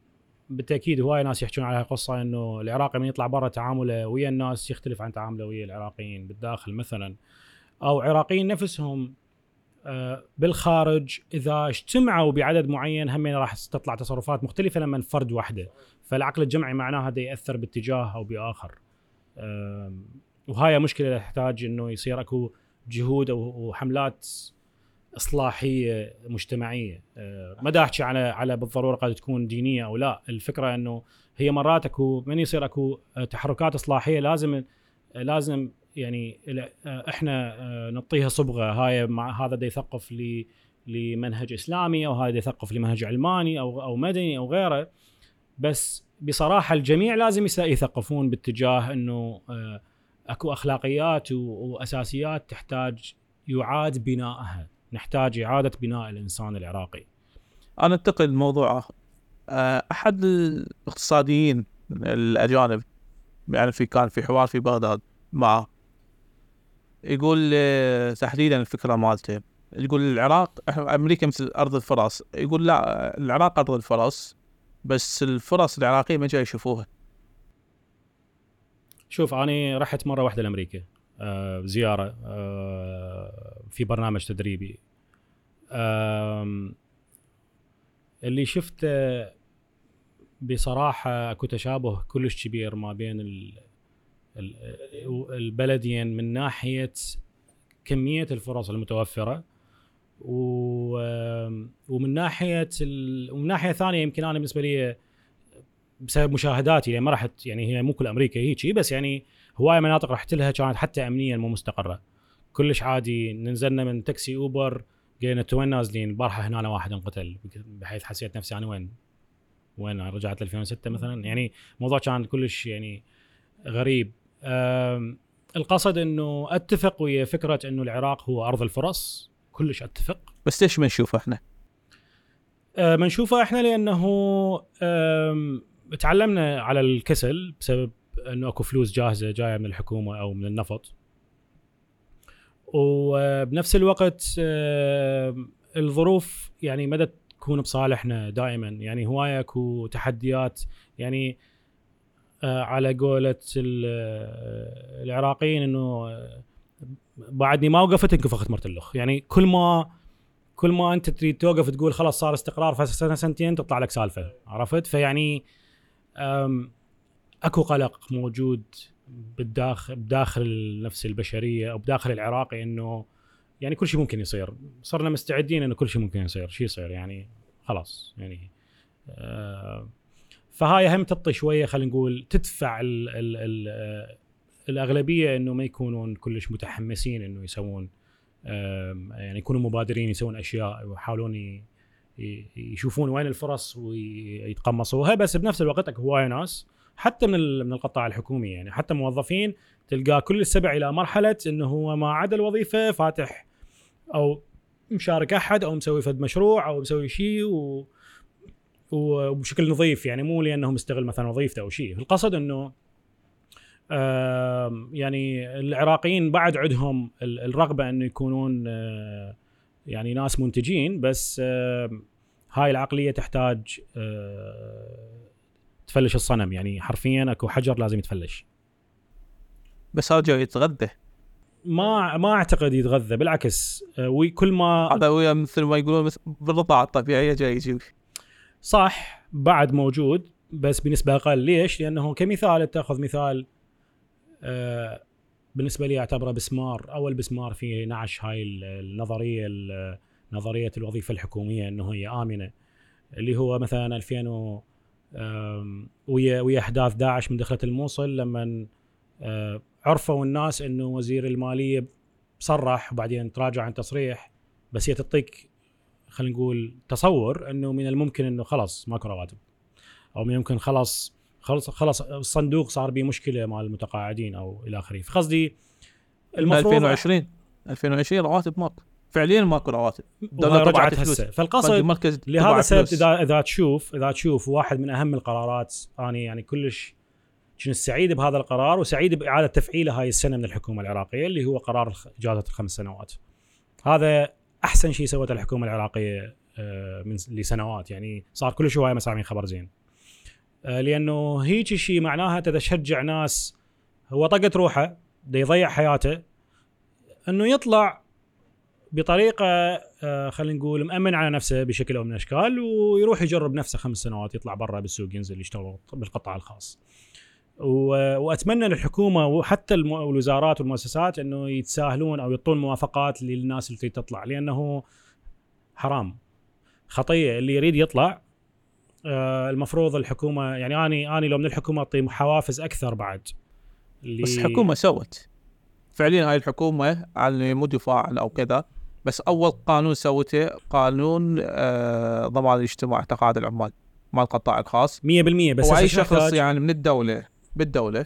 بالتأكيد هواي ناس يحكون على قصة إنه العراقي من يطلع برا تعامله ويا الناس يختلف عن تعامله ويا العراقيين بالداخل مثلا. أو عراقيين نفسهم بالخارج إذا اجتمعوا بعدد معين هم راح تطلع تصرفات مختلفة لما فرد واحدة. فالعقل الجمعي معناها هذا يأثر باتجاه أو بآخر. وهاي مشكلة تحتاج إنه يصير أكو جهود وحملات إصلاحية مجتمعية. آه، ما دا أحكي على على بالضرورة قد تكون دينية أو لا. الفكرة إنه هي مرات اكو من يصير أكو تحركات إصلاحية لازم لازم يعني إحنا آه، نعطيها صبغة. هاي مع هذا دا يثقف لمنهج إسلامي أو هذا يثقف لمنهج علماني أو أو مدني أو غيره. بس بصراحة الجميع لازم يثقفون باتجاه إنه آه، أكو أخلاقيات وأساسيات تحتاج يعاد بنائها. نحتاج إعادة بناء الإنسان العراقي. أنا أنتقل لموضوع آه، أحد الاقتصاديين الأجانب يعني في كان في حوار في بغداد معه يقول تحديدا الفكرة مالته. يقول العراق أمريكا مثل أرض الفرص يقول لا العراق أرض الفرص بس الفرص العراقية ما جاي يشوفوها. شوف أنا رحت مرة واحدة لأمريكا آه زيارة آه في برنامج تدريبي. اللي شفته بصراحة أكو تشابه كلش كبير ما بين البلدين من ناحية كمية الفرص المتوفرة ومن ناحية ومن ناحية ثانية يمكن أنا بالنسبة لي بسبب مشاهداتي يعني ما رحت يعني هي مو كل أمريكا هيك بس يعني هواي مناطق رحت لها كانت حتى امنيا مو مستقرة. كلش عادي نزلنا من تاكسي أوبر قلنا أنتوا وين نازلين؟ البارحة هنا واحد انقتل بحيث حسيت نفسي أنا وين وين رجعت 2006 مثلا. يعني الموضوع كان كلش يعني غريب. القصد إنه أتفق ويا فكرة إنه العراق هو أرض الفرص كلش أتفق. بس ليش ما نشوفه إحنا؟ أه ما نشوفه إحنا لأنه تعلمنا على الكسل بسبب إنه أكو فلوس جاهزة جاية من الحكومة أو من النفط. وبنفس الوقت الظروف يعني مدى تكون بصالحنا دائما. يعني هواية أكو تحديات. يعني آه، على قولة العراقيين إنه آه، بعدني ما وقفت انكفخت مرت اللخ. يعني كل ما كل ما أنت تريد توقف تقول خلاص صار استقرار في سنه سنتين تطلع لك سالفة عرفت؟ فيعني أكو قلق موجود بالداخل بداخل النفس البشرية أو بداخل العراقي إنه يعني كل شيء ممكن يصير. صرنا مستعدين إنه كل شيء ممكن يصير. شو يصير يعني خلاص يعني آه فهاي هم تعطي شوية خلينا نقول تدفع ال ال ال آه، الأغلبية إنه ما يكونون كلش متحمسين إنه يسوون يعني يكونوا مبادرين يسوون أشياء ويحاولون يشوفون وين الفرص ويتقمصوها. بس بنفس الوقت أكو هواية ناس حتى من من القطاع الحكومي يعني حتى موظفين تلقاه كل السبع إلى مرحلة إنه هو ما عدا الوظيفة فاتح أو مشارك أحد أو مسوي فد مشروع أو مسوي شيء و وبشكل نظيف يعني مو لأنه مستغل مثلا وظيفته أو شيء. القصد إنه يعني العراقيين بعد عندهم الرغبة إنه يكونون آه، يعني ناس منتجين بس هاي العقلية تحتاج آه، تفلش الصنم. يعني حرفيا أكو حجر لازم يتفلش. بس هذا يتغذى. ما ما أعتقد يتغذى بالعكس آه، وكل ما هذا مثل ما يقولون بالرضاعه الطبيعيه جاي يجيب. صح بعد موجود بس بنسبة أقل ليش؟ لأنه كمثال تاخذ مثال آه بالنسبة لي أعتبره بسمار أول بسمار في نعش هاي النظرية نظرية الوظيفة الحكومية إنه هي آمنة اللي هو مثلا 2000 ويا ويا أحداث داعش من دخلت الموصل لما آه، عرفوا الناس إنه وزير المالية صرح وبعدين تراجع عن تصريح بس هي تعطيك خلينا نقول تصور إنه من الممكن إنه خلاص ماكو رواتب أو من الممكن خلاص خلص خلص الصندوق صار به مشكلة مع المتقاعدين أو إلى آخره فقصدي المفروض 2020 2020 رواتب ماكو فعليا ماكو رواتب الدولة رجعت. هسه فالقصد لهذا السبب. إذا إذا تشوف إذا تشوف واحد من أهم القرارات أنا يعني كلش كنت سعيد بهذا القرار وسعيد باعاده تفعيله هاي السنة من الحكومة العراقية اللي هو قرار إجازة الخمس سنوات. هذا أحسن شيء سوته الحكومة العراقية آه، من لسنوات يعني صار كل شوية مسامعين خبر زين. آه، لأنه هيك شيء معناها تشجع ناس هو طقت روحه دا يضيع حياته إنه يطلع بطريقة آه، خلينا نقول مأمن على نفسه بشكل أو من الأشكال ويروح يجرب نفسه خمس سنوات يطلع برا بالسوق ينزل يشتغل بالقطاع الخاص. وأتمنى للحكومة وحتى الوزارات والمؤسسات إنه يتساهلون أو يعطون موافقات للناس اللي تطلع لأنه حرام. خطيه اللي يريد يطلع آه، المفروض الحكومة يعني اني اني لو من الحكومة أعطي حوافز أكثر بعد. اللي بس الحكومة سوت. فعليا هاي الحكومة على مو دفاعا أو كذا بس أول قانون سوته قانون آه ضمان الاجتماع تقاعد العمال مال القطاع الخاص 100% بس هو أي هسه شو شخص؟ يعني من الدولة بالدولة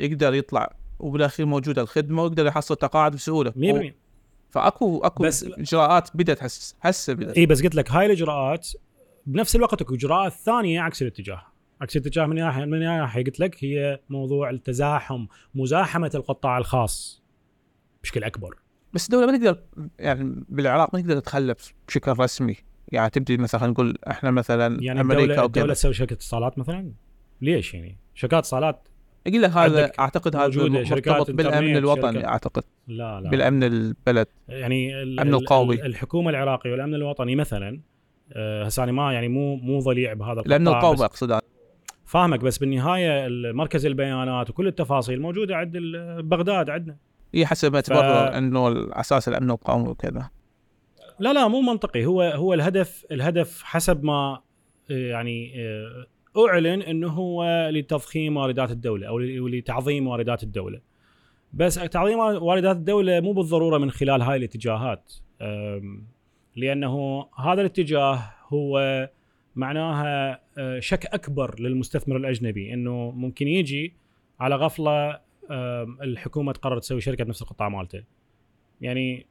يقدر يطلع وبالأخير موجوده الخدمة ويقدر يحصل تقاعد بسهولة. 100% فأكو أكو بس- إجراءات بدأت هسه هسه بدأت. إي بس قلت لك هاي الإجراءات بنفس الوقت أكو إجراءات ثانية عكس الاتجاه. عكس الاتجاه من ناحية من ناحية قلت لك هي موضوع التزاحم مزاحمة القطاع الخاص بشكل أكبر. بس الدولة ما تقدر يعني بالعراق ما تقدر تتخلف بشكل رسمي. يعني تبدي مثلا نقول إحنا مثلا يعني أمريكا الدولة كذا تسوي شركة اتصالات مثلا؟ ليش يعني؟ شركات اتصالات يقول لك هذا أعتقد هذا مرتبط بالأمن الوطني شركات- أعتقد. لا لا. بالأمن البلد. يعني ال- الأمن ال- القومي. ال- الحكومة العراقية والأمن الوطني مثلا آه، هسه أنا ما يعني مو مو ضليع بهذا القطاع الامن القومي اقصد. فاهمك بس بالنهاية مركز البيانات وكل التفاصيل موجودة عند بغداد عندنا. هي حسب ما تبرر إنه على أساس الأمن القومي وكذا. لا لا مو منطقي. هو هو الهدف الهدف حسب ما آه، يعني آه، أعلن إنه هو لتضخيم واردات الدولة أو لتعظيم واردات الدولة. بس تعظيم واردات الدولة مو بالضرورة من خلال هاي الاتجاهات. لأنه هذا الاتجاه هو معناها آه، شك أكبر للمستثمر الأجنبي إنه ممكن يجي على غفلة الحكومة تقرر تسوي شركة بنفس القطاع مالته. يعني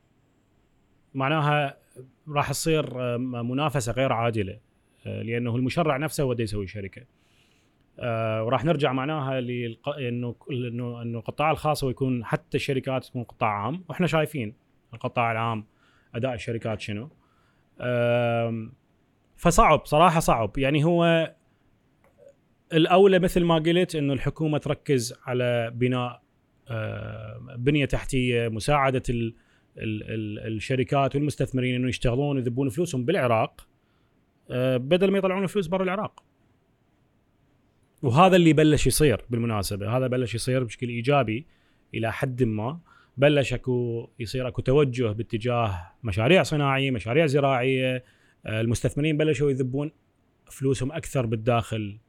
معناها راح تصير منافسة غير عادلة. لأنه المشرع نفسه هو يسوي شركه آه، وراح نرجع معناها للق... إنه إنه إنه القطاع الخاص هو يكون حتى الشركات تكون قطاع عام. وإحنا شايفين القطاع العام أداء الشركات شنو. فصعب صراحة صعب. يعني هو الأولى مثل ما قلت إنه الحكومة تركز على بناء آه، بنية تحتية مساعدة ال ال ال الشركات والمستثمرين إنه يشتغلون ويذبون فلوسهم بالعراق. آه، بدل ما يطلعون فلوس برا العراق. وهذا اللي بلش يصير بالمناسبة. هذا بلش يصير بشكل إيجابي إلى حد ما. بلش أكو يصير أكو توجه باتجاه مشاريع صناعية مشاريع زراعية. آه، المستثمرين بلشوا يذبون فلوسهم أكثر بالداخل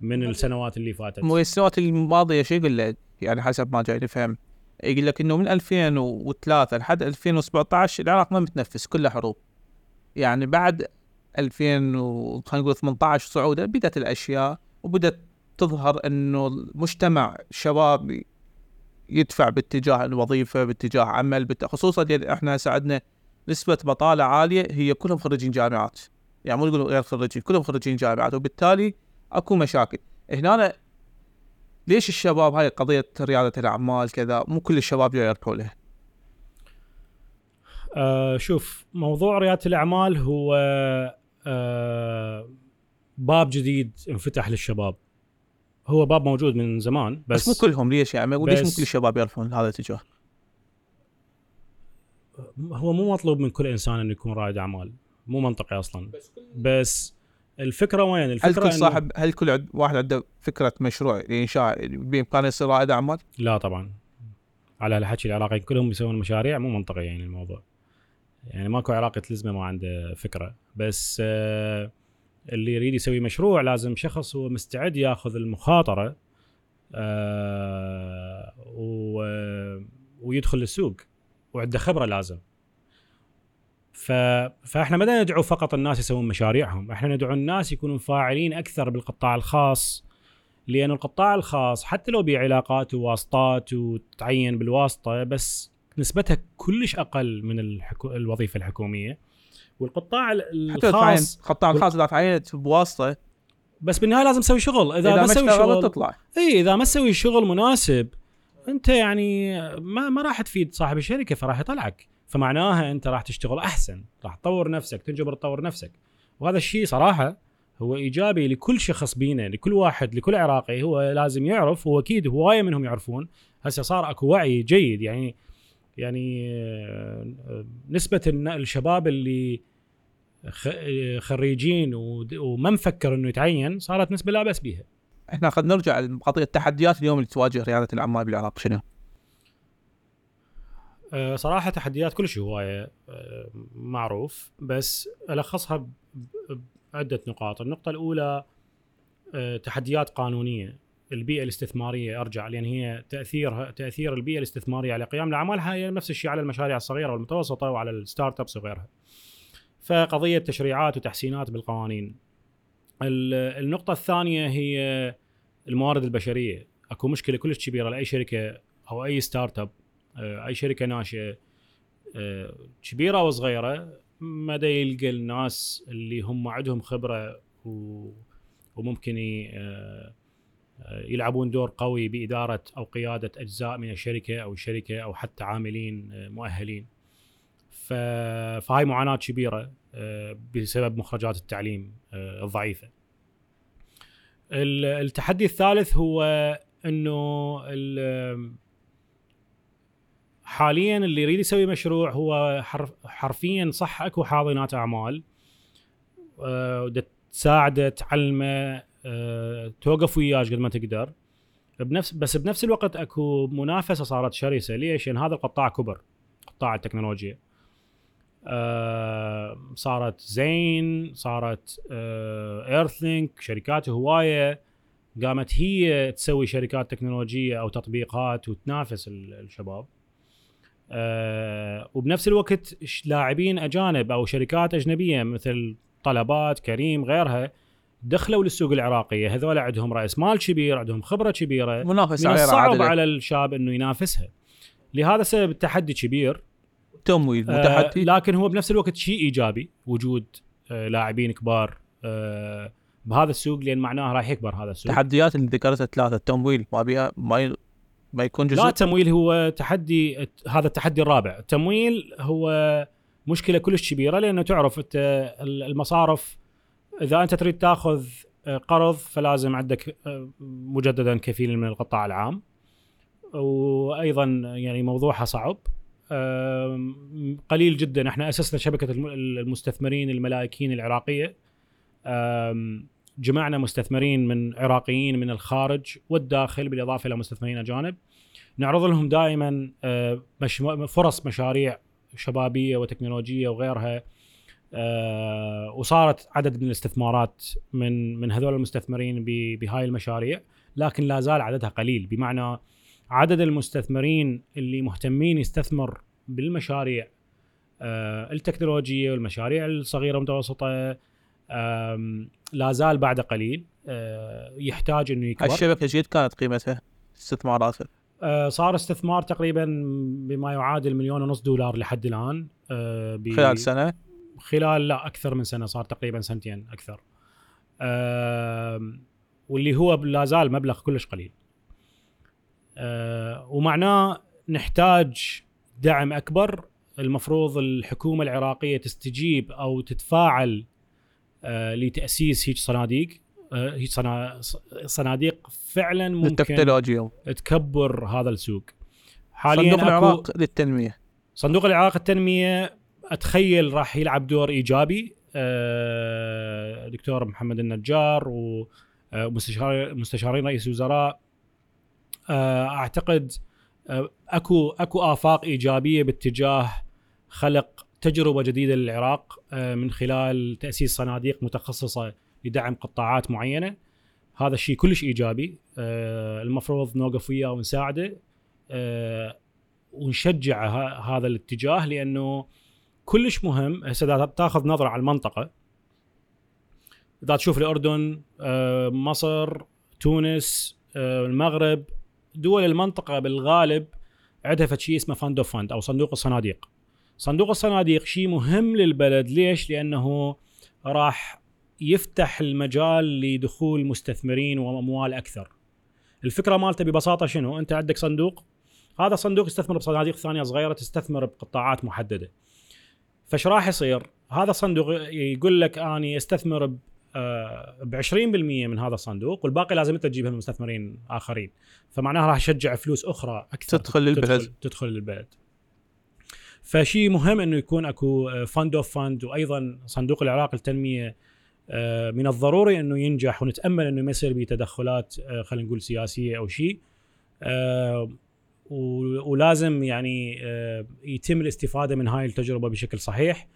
من السنوات اللي فاتت. مو السنوات الماضية شو يقول لك يعني حسب ما جاي نفهم. يقول لك إنه من 2003 لحد 2017 العراق ما متنفس كله حروب. يعني بعد 2000 و خلينا نقول 18 صعودة بدأت الأشياء وبدأت تظهر إنه المجتمع الشباب يدفع باتجاه الوظيفة باتجاه عمل. خصوصا إحنا هسه عندنا نسبة بطالة عالية هي كلهم خريجين جامعات. يعني مو نقول غير خريجين كلهم خريجين جامعات. وبالتالي أكو مشاكل. هنا ليش الشباب هاي قضية ريادة الأعمال كذا؟ مو كل الشباب يربحوا له آه شوف موضوع ريادة الأعمال هو آه باب جديد انفتح للشباب. هو باب موجود من زمان بس, بس, مو كلهم ليش يعني؟ وليش مو كل الشباب يرفضون هذا الاتجاه؟ هو مو مطلوب من كل إنسان إنه يكون رائد أعمال مو منطقي أصلا. بس الفكرة وين؟ هل الفكرة كل إنه- صاحب هل كل عد واحد عنده فكرة مشروع لانشاء بإمكانه يصير رائد أعمال؟ لا طبعا. على الحكي العراقيين كلهم يسوون مشاريع مو منطقي يعني الموضوع. يعني ماكو عراقي تلزمه ما عنده فكرة بس آه اللي يريد يسوي مشروع لازم شخص هو مستعد ياخذ المخاطرة آه ويدخل السوق وعنده خبرة لازم. فاحنا ما ندعو فقط الناس يسوون مشاريعهم إحنا ندعو الناس يكونوا فاعلين أكثر بالقطاع الخاص لأن القطاع الخاص حتى لو بعلاقات وواسطات وتعين بالواسطة بس نسبتها كلش أقل من الحكو... الوظيفة الحكومية. والقطاع الخاص قطاع الخاص اذا تعينت بواسطة. بس بالنهاية لازم تسوي شغل. إذا, إذا ما تسوي شغل تطلع. اي إذا ما تسوي شغل مناسب أنت يعني ما ما راح تفيد صاحب الشركة فراح يطلعك. فمعناها أنت راح تشتغل أحسن. راح تطور نفسك تنجبر تطور نفسك. وهذا الشيء صراحة هو إيجابي لكل شخص بينا لكل واحد لكل عراقي. هو لازم يعرف واكيد هواية منهم يعرفون. هسه صار أكو وعي جيد. يعني يعني آه، آه، نسبه الشباب اللي آه، خريجين وما مفكر إنه يتعين صارت نسبة لا بأس بها إحنا خلينا نرجع لقضيه التحديات اليوم اللي تواجه رياده الاعمال بالعراق شنو؟ أه، صراحة تحديات كلش هواية أه، معروف بس ألخصها بعدة نقاط. النقطة الأولى تحديات قانونية. البيئة الاستثمارية أرجع لأن هي تأثيرها تأثير البيئة الاستثمارية على قيام الأعمال. هي نفس الشيء على المشاريع الصغيرة والمتوسطة وعلى ال startups وغيرها. فقضية تشريعات وتحسينات بالقوانين. ال- النقطة الثانية هي الموارد البشرية. أكو مشكلة كلش كبيرة لأي شركة أو أي startup آه، أي شركة ناشئة آه، كبيرة أو صغيرة مدى يلقى الناس اللي هم عندهم خبرة و- وممكن آه، يلعبون دور قوي بإدارة أو قيادة أجزاء من الشركة أو الشركة أو حتى عاملين آه، مؤهلين. فهاي معاناة كبيرة آه، بسبب مخرجات التعليم آه، الضعيفة. ال- التحدي الثالث هو إنه ال- حاليا اللي يريد يسوي مشروع هو حرف حرفيا صح أكو حاضنات أعمال تساعده تعلمه أه توقف وياه قد ما تقدر. بنفس بس بنفس الوقت أكو منافسة صارت شرسة. ليش؟ لأن هذا القطاع كبر قطاع التكنولوجيا. أه صارت زين صارت أه ايرثلينك شركات هواية. قامت هي تسوي شركات تكنولوجية أو تطبيقات وتنافس ال- الشباب. آه وبنفس الوقت لاعبين أجانب أو شركات أجنبية مثل طلبات كريم غيرها دخلوا للسوق العراقية هذول عندهم رأس مال كبير عندهم خبرة كبيرة منافسة من الصعب على الشاب إنه ينافسها. لهذا السبب التحدي كبير. تمويل آه متحدي. لكن هو بنفس الوقت شيء إيجابي وجود آه لاعبين كبار آه بهذا السوق لأن معناه راح يكبر هذا السوق. التحديات اللي ذكرتها ثلاثة. التمويل ما بيها ما ي... ما يكون جزء؟ لا التمويل هو تحدي هذا التحدي الرابع. التمويل هو مشكلة كلش كبيرة لأنه تعرف أنت المصارف إذا أنت تريد تاخذ قرض فلازم عندك مجددا كفيل من القطاع العام. وأيضا يعني موضوعها صعب. قليل جدا. إحنا أسسنا شبكة الم- المستثمرين الملائكيين العراقية. جمعنا مستثمرين من عراقيين من الخارج والداخل بالإضافة إلى مستثمرين أجانب. نعرض لهم دائما آه، فرص مشاريع شبابية وتكنولوجية وغيرها. آه، وصارت عدد من الاستثمارات من من هذول المستثمرين بهاي المشاريع لكن لا زال عددها قليل. بمعنى عدد المستثمرين اللي مهتمين يستثمر بالمشاريع آه، التكنولوجية والمشاريع الصغيرة والمتوسطة لا زال بعد قليل. آه، يحتاج إنه يكبر. هالشبكه جيد كانت قيمتها استثماراتها؟ آه، صار استثمار تقريبا بما يعادل مليون ونص دولار لحد الآن آه، خلال سنة. خلال لا أكثر من سنة صار تقريبا سنتين أكثر. آم، واللي هو لا زال مبلغ كلش قليل. آه، ومعناه نحتاج دعم أكبر. المفروض الحكومة العراقية تستجيب أو تتفاعل آه، لتأسيس هيك صناديق. آه، هيك صنا- صناديق فعلا ممكن تكبر هذا السوق. حاليا صندوق العراق للتنمية. صندوق العراق التنمية أتخيل راح يلعب دور إيجابي آه، دكتور محمد النجار ومستشار مستشارين رئيس الوزراء. آه، أعتقد آه، أكو أكو آفاق إيجابية باتجاه خلق تجربة جديدة للعراق آه، من خلال تأسيس صناديق متخصصة لدعم قطاعات معينة. هذا الشيء كلش إيجابي. آه، المفروض نوقف وياه ونساعده. آه، ونشجع هذا الاتجاه لأنه كلش مهم. هسه إذا تاخذ نظرة على المنطقة إذا تشوف الأردن آه، مصر تونس آه، المغرب دول المنطقة بالغالب عندها شيء اسمه فند اوف فند أو صندوق الصناديق. صندوق الصناديق شيء مهم للبلد. ليش؟ لأنه راح يفتح المجال لدخول مستثمرين وأموال أكثر. الفكرة مالته ببساطة شنو؟ أنت عندك صندوق هذا صندوق يستثمر بصناديق ثانية صغيرة تستثمر بقطاعات محددة. فايش راح يصير؟ هذا الصندوق يقول لك أني أستثمر ب ب 20% من هذا الصندوق والباقي لازم أنت تجيبها من مستثمرين آخرين. فمعناها راح يشجع فلوس أخرى أكثر. تدخل للبلد. تدخل, تدخل للبلد. فشيء مهم إنه يكون أكو فند اوف فند وأيضا صندوق العراق للتنمية آه، من الضروري إنه ينجح ونتأمل إنه ما يصير به تدخلات آه، خلينا نقول سياسية أو شيء آه، ولازم يعني آه، يتم الاستفادة من هاي التجربة بشكل صحيح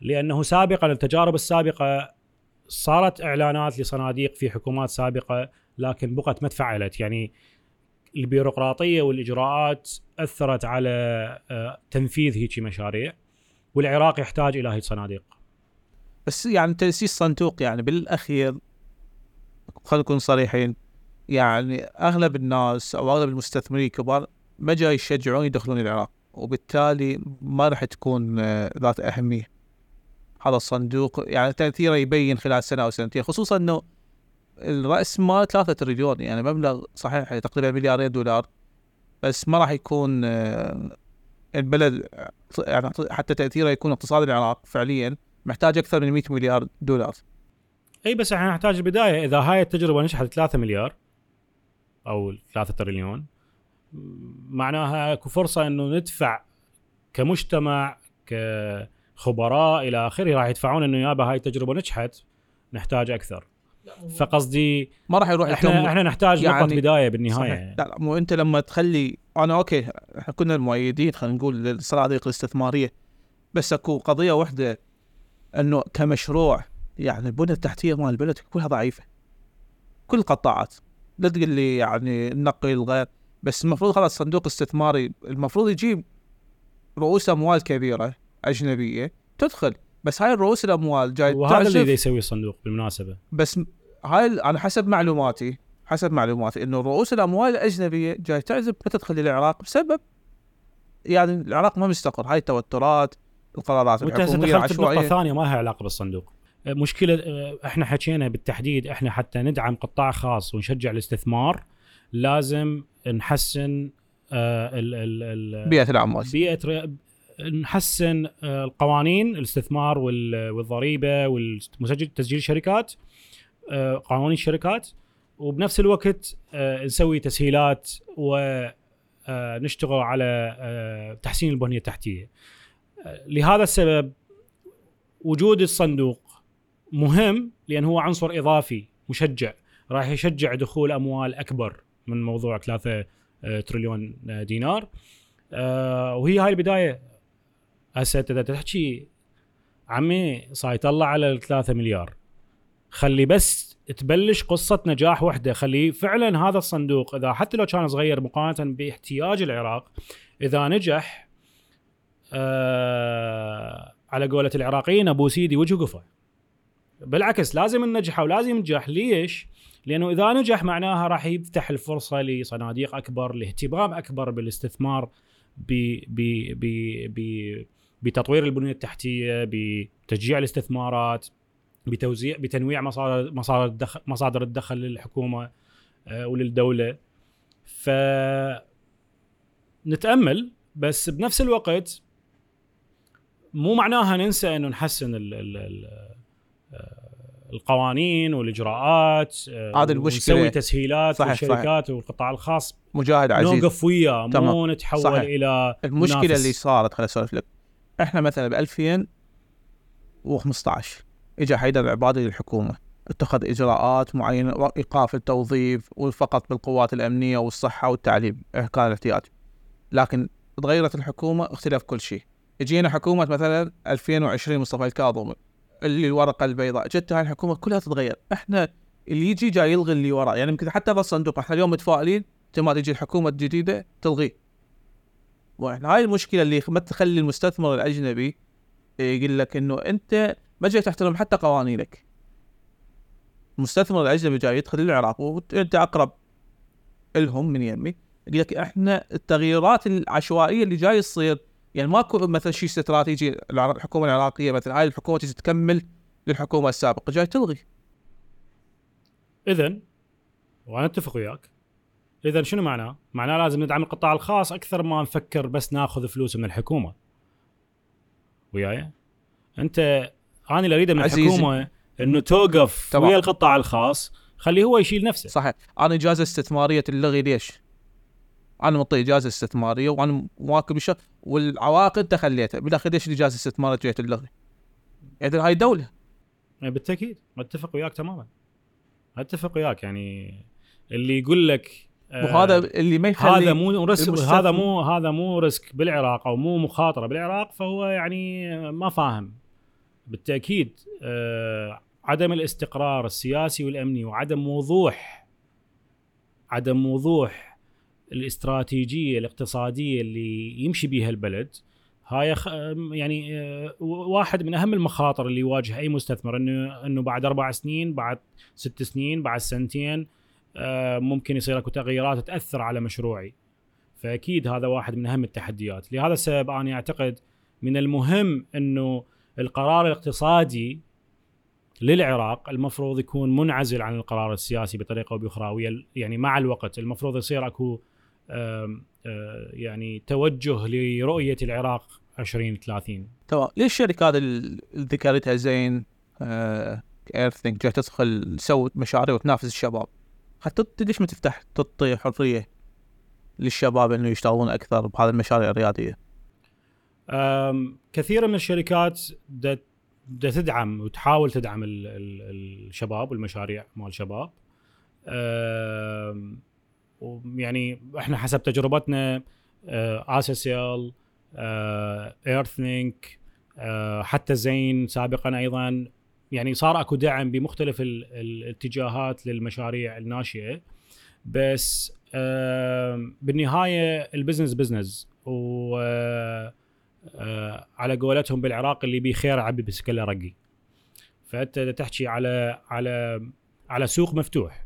لأنه سابقا التجارب السابقة صارت إعلانات لصناديق في حكومات سابقة لكن بقت ما تفعلت. يعني البيروقراطية والإجراءات أثرت على آه، تنفيذ هيك مشاريع والعراق يحتاج إلى هي الصناديق بس يعني تأسيس صندوق يعني بالأخير خلينا نكون صريحين يعني أغلب الناس أو أغلب المستثمرين الكبار ما جاي يشجعون يدخلون العراق وبالتالي ما راح تكون آه، ذات أهمية. هذا الصندوق يعني تأثيره يبين خلال سنة أو سنتين خصوصا إنه الرأس مال 3 تريليون يعني مبلغ صحيح تقريبا مليارين دولار بس ما راح يكون آه، البلد آه، يعني حتى تأثيره يكون اقتصاد العراق فعليا محتاج أكثر من 100 مليار دولار. إي بس إحنا نحتاج بدايه إذا هاي التجربة نجحت 3 مليار أو 3 تريليون معناها اكو فرصة انه ندفع كمجتمع كخبراء إلى اخره راح يدفعون انه يابا هاي التجربه نجحت نحتاج أكثر. فقصدي ما راح يروح إحنا إحنا نحتاج يعني- نقط بدايه بالنهاية. صحيح. لا لا مو انت لما تخلي أنا أوكي إحنا كنا المؤيدين خلينا نقول للصناديق الاستثمارية بس اكو قضية واحدة انه كمشروع يعني البنيه التحتية مال البلد كلها ضعيفة. كل القطاعات. لا تقول لي يعني النقل غير. بس المفروض خلاص صندوق استثماري المفروض يجيب رؤوس أموال كبيرة أجنبية تدخل. بس هاي الرؤوس الأموال جاي وهذا اللي يسويه الصندوق بالمناسبة. بس هاي أنا حسب معلوماتي حسب معلوماتي إنه رؤوس الأموال الأجنبية جاي تعزب ما تدخل العراق بسبب يعني العراق ما مستقر. هاي التوترات القرارات الحكومية دخلت العشوائيه ثانية ما لها علاقة بالصندوق. أه، مشكلة أه، إحنا حكينا بالتحديد إحنا حتى ندعم قطاع خاص ونشجع الاستثمار. لازم نحسن أه، ال ال ال بيئة العمال. بيئة نحسن أه، القوانين الاستثمار وال- والضريبة والمسجل تسجيل الشركات أه، قوانين الشركات. وبنفس الوقت نسوي تسهيلات ونشتغل على تحسين البنية التحتية. لهذا السبب وجود الصندوق مهم لأن هو عنصر إضافي مشجع راح يشجع دخول أموال أكبر. من موضوع 3 تريليون آه، دينار. آه، وهي هاي البداية. هسه إذا تحكي عمي صار يطلع على ال 3 مليار. خلي بس تبلش قصة نجاح وحدة. خلي فعلا هذا الصندوق إذا حتى لو كان صغير مقارنة باحتياج العراق إذا نجح آه على قولة العراقيين أبو سيدي وجه قفا بالعكس لازم ننجحه ولازم ينجح ليش؟ لأنه إذا نجح معناها راح يفتح الفرصة لصناديق أكبر لاهتمام أكبر بالاستثمار ب ب ب ب بتطوير البنية التحتية بتشجيع الاستثمارات بتوزيع بتنويع مصادر مصادر الدخل مصادر الدخل للحكومة آه، وللدولة. ف نتأمل بس بنفس الوقت مو معناها ننسى إنه نحسن ال ال ال القوانين والإجراءات آه، هذه المشكلة. ونسوي تسهيلات صحيح، للشركات والقطاع الخاص مجاهد عزيز نوقف وياه مو. نتحول صحيح. إلى المشكلة منافس. اللي صارت خليني أسولف لك إحنا مثلا ب 2015 اجى حيدر العبادي للحكومة اتخذ إجراءات معينة وإيقاف التوظيف وفقط بالقوات الأمنية والصحة والتعليم كان الاحتياج لكن تغيرت الحكومة اختلف كل شيء اجينا حكومة مثلا 2020 مصطفى الكاظم اللي الورقه البيضاء. جت هاي الحكومة كلها تتغير. إحنا اللي يجي جاي يلغي اللي وراه يعني يمكن حتى هذا الصندوق إحنا اليوم متفائلين ما تجي الحكومة الجديدة تلغيه. وإحنا هاي المشكلة اللي ما تخلي المستثمر الأجنبي يقول لك إنه أنت ما جاي تحترم حتى قوانينك. المستثمر الأجنبي جاي يدخل العراق وأنت أقرب لهم من يمي. يقول لك إحنا التغييرات العشوائية اللي جاي تصير يعني ماكو مثلا شيء استراتيجي الحكومة العراقية مثلا هاي الحكومة تجي تكمل للحكومة السابقة جاي تلغي اذا وأنا أتفق وياك اذا شنو معناه؟ معناه لازم ندعم القطاع الخاص أكثر ما نفكر بس ناخذ فلوس من الحكومة وياي أنت أنا اللي أريده من عزيزي. الحكومة إنه توقف تمام. ويا القطاع الخاص خليه هو يشيل نفسه صحيح أنا اجازه استثمارية تلغي ليش؟ أنا معطي اجازه استثمارية وأنا مواكب الشغل والعواقب انت خليتها بالاخير ليش الاجازه الاستثماريه جاية تلغي؟ يعني هاي دولة. يعني بالتأكيد. اتفق وياك تماما. اتفق وياك. يعني اللي يقول لك آه، وهذا اللي ما يخلي هذا مو risk هذا مو هذا مو risk بالعراق أو مو مخاطرة بالعراق فهو يعني ما فاهم. بالتأكيد آه، عدم الاستقرار السياسي والأمني وعدم وضوح عدم وضوح الاستراتيجية الاقتصادية اللي يمشي بها البلد هاي يعني آه، واحد من أهم المخاطر اللي يواجه أي مستثمر إنه إنه بعد أربع سنين بعد ست سنين بعد سنتين آه، ممكن يصير أكو تغيرات تأثر على مشروعي. فأكيد هذا واحد من أهم التحديات. لهذا السبب أنا أعتقد من المهم إنه القرار الاقتصادي للعراق المفروض يكون منعزل عن القرار السياسي بطريقة أو بأخرى يعني مع الوقت المفروض يصير أكو يعني توجه لرؤية العراق 2030 تمام ليش الشركات اللي ذكرتها زين آه ايرثينج جاي تدخل تسوي مشاريع وتنافس الشباب. حتى ليش ما تفتح تعطي حرية للشباب إنه يشتغلون أكثر بهذه المشاريع الريادية؟ كثير من الشركات دا دا تدعم وتحاول تدعم ال ال الشباب والمشاريع مال الشباب ويعني إحنا حسب تجربتنا آسيسيال إيرثنينك حتى زين سابقا أيضا. يعني صار أكو دعم بمختلف ال- الاتجاهات للمشاريع الناشئة. بس بالنهاية ال business business. و آه، على قولتهم بالعراق اللي بيه خير يعبي بالسكلة رقي. فأنت تحكي على على على سوق مفتوح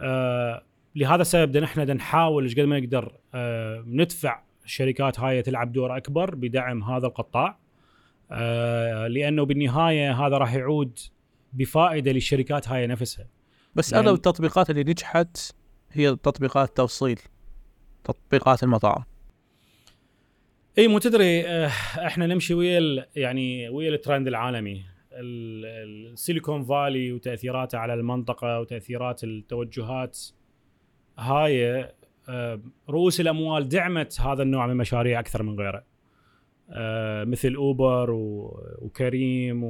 آه لهذا السبب بدنا نحاول إيش قد ما نقدر آه ندفع الشركات هاي تلعب دور أكبر بدعم هذا القطاع آه لأنه بالنهاية هذا راح يعود بفائدة للشركات هاي نفسها. بس يعني- أغلب التطبيقات اللي نجحت هي تطبيقات التوصيل تطبيقات المطاعم. إي مو تدري آه، إحنا نمشي ويا يعني ويا الترند العالمي. ال- السيليكون فالي وتأثيراته على المنطقة وتأثيرات التوجهات هاي آه، رؤوس الأموال دعمت هذا النوع من المشاريع أكثر من غيره. آه، مثل أوبر وكريم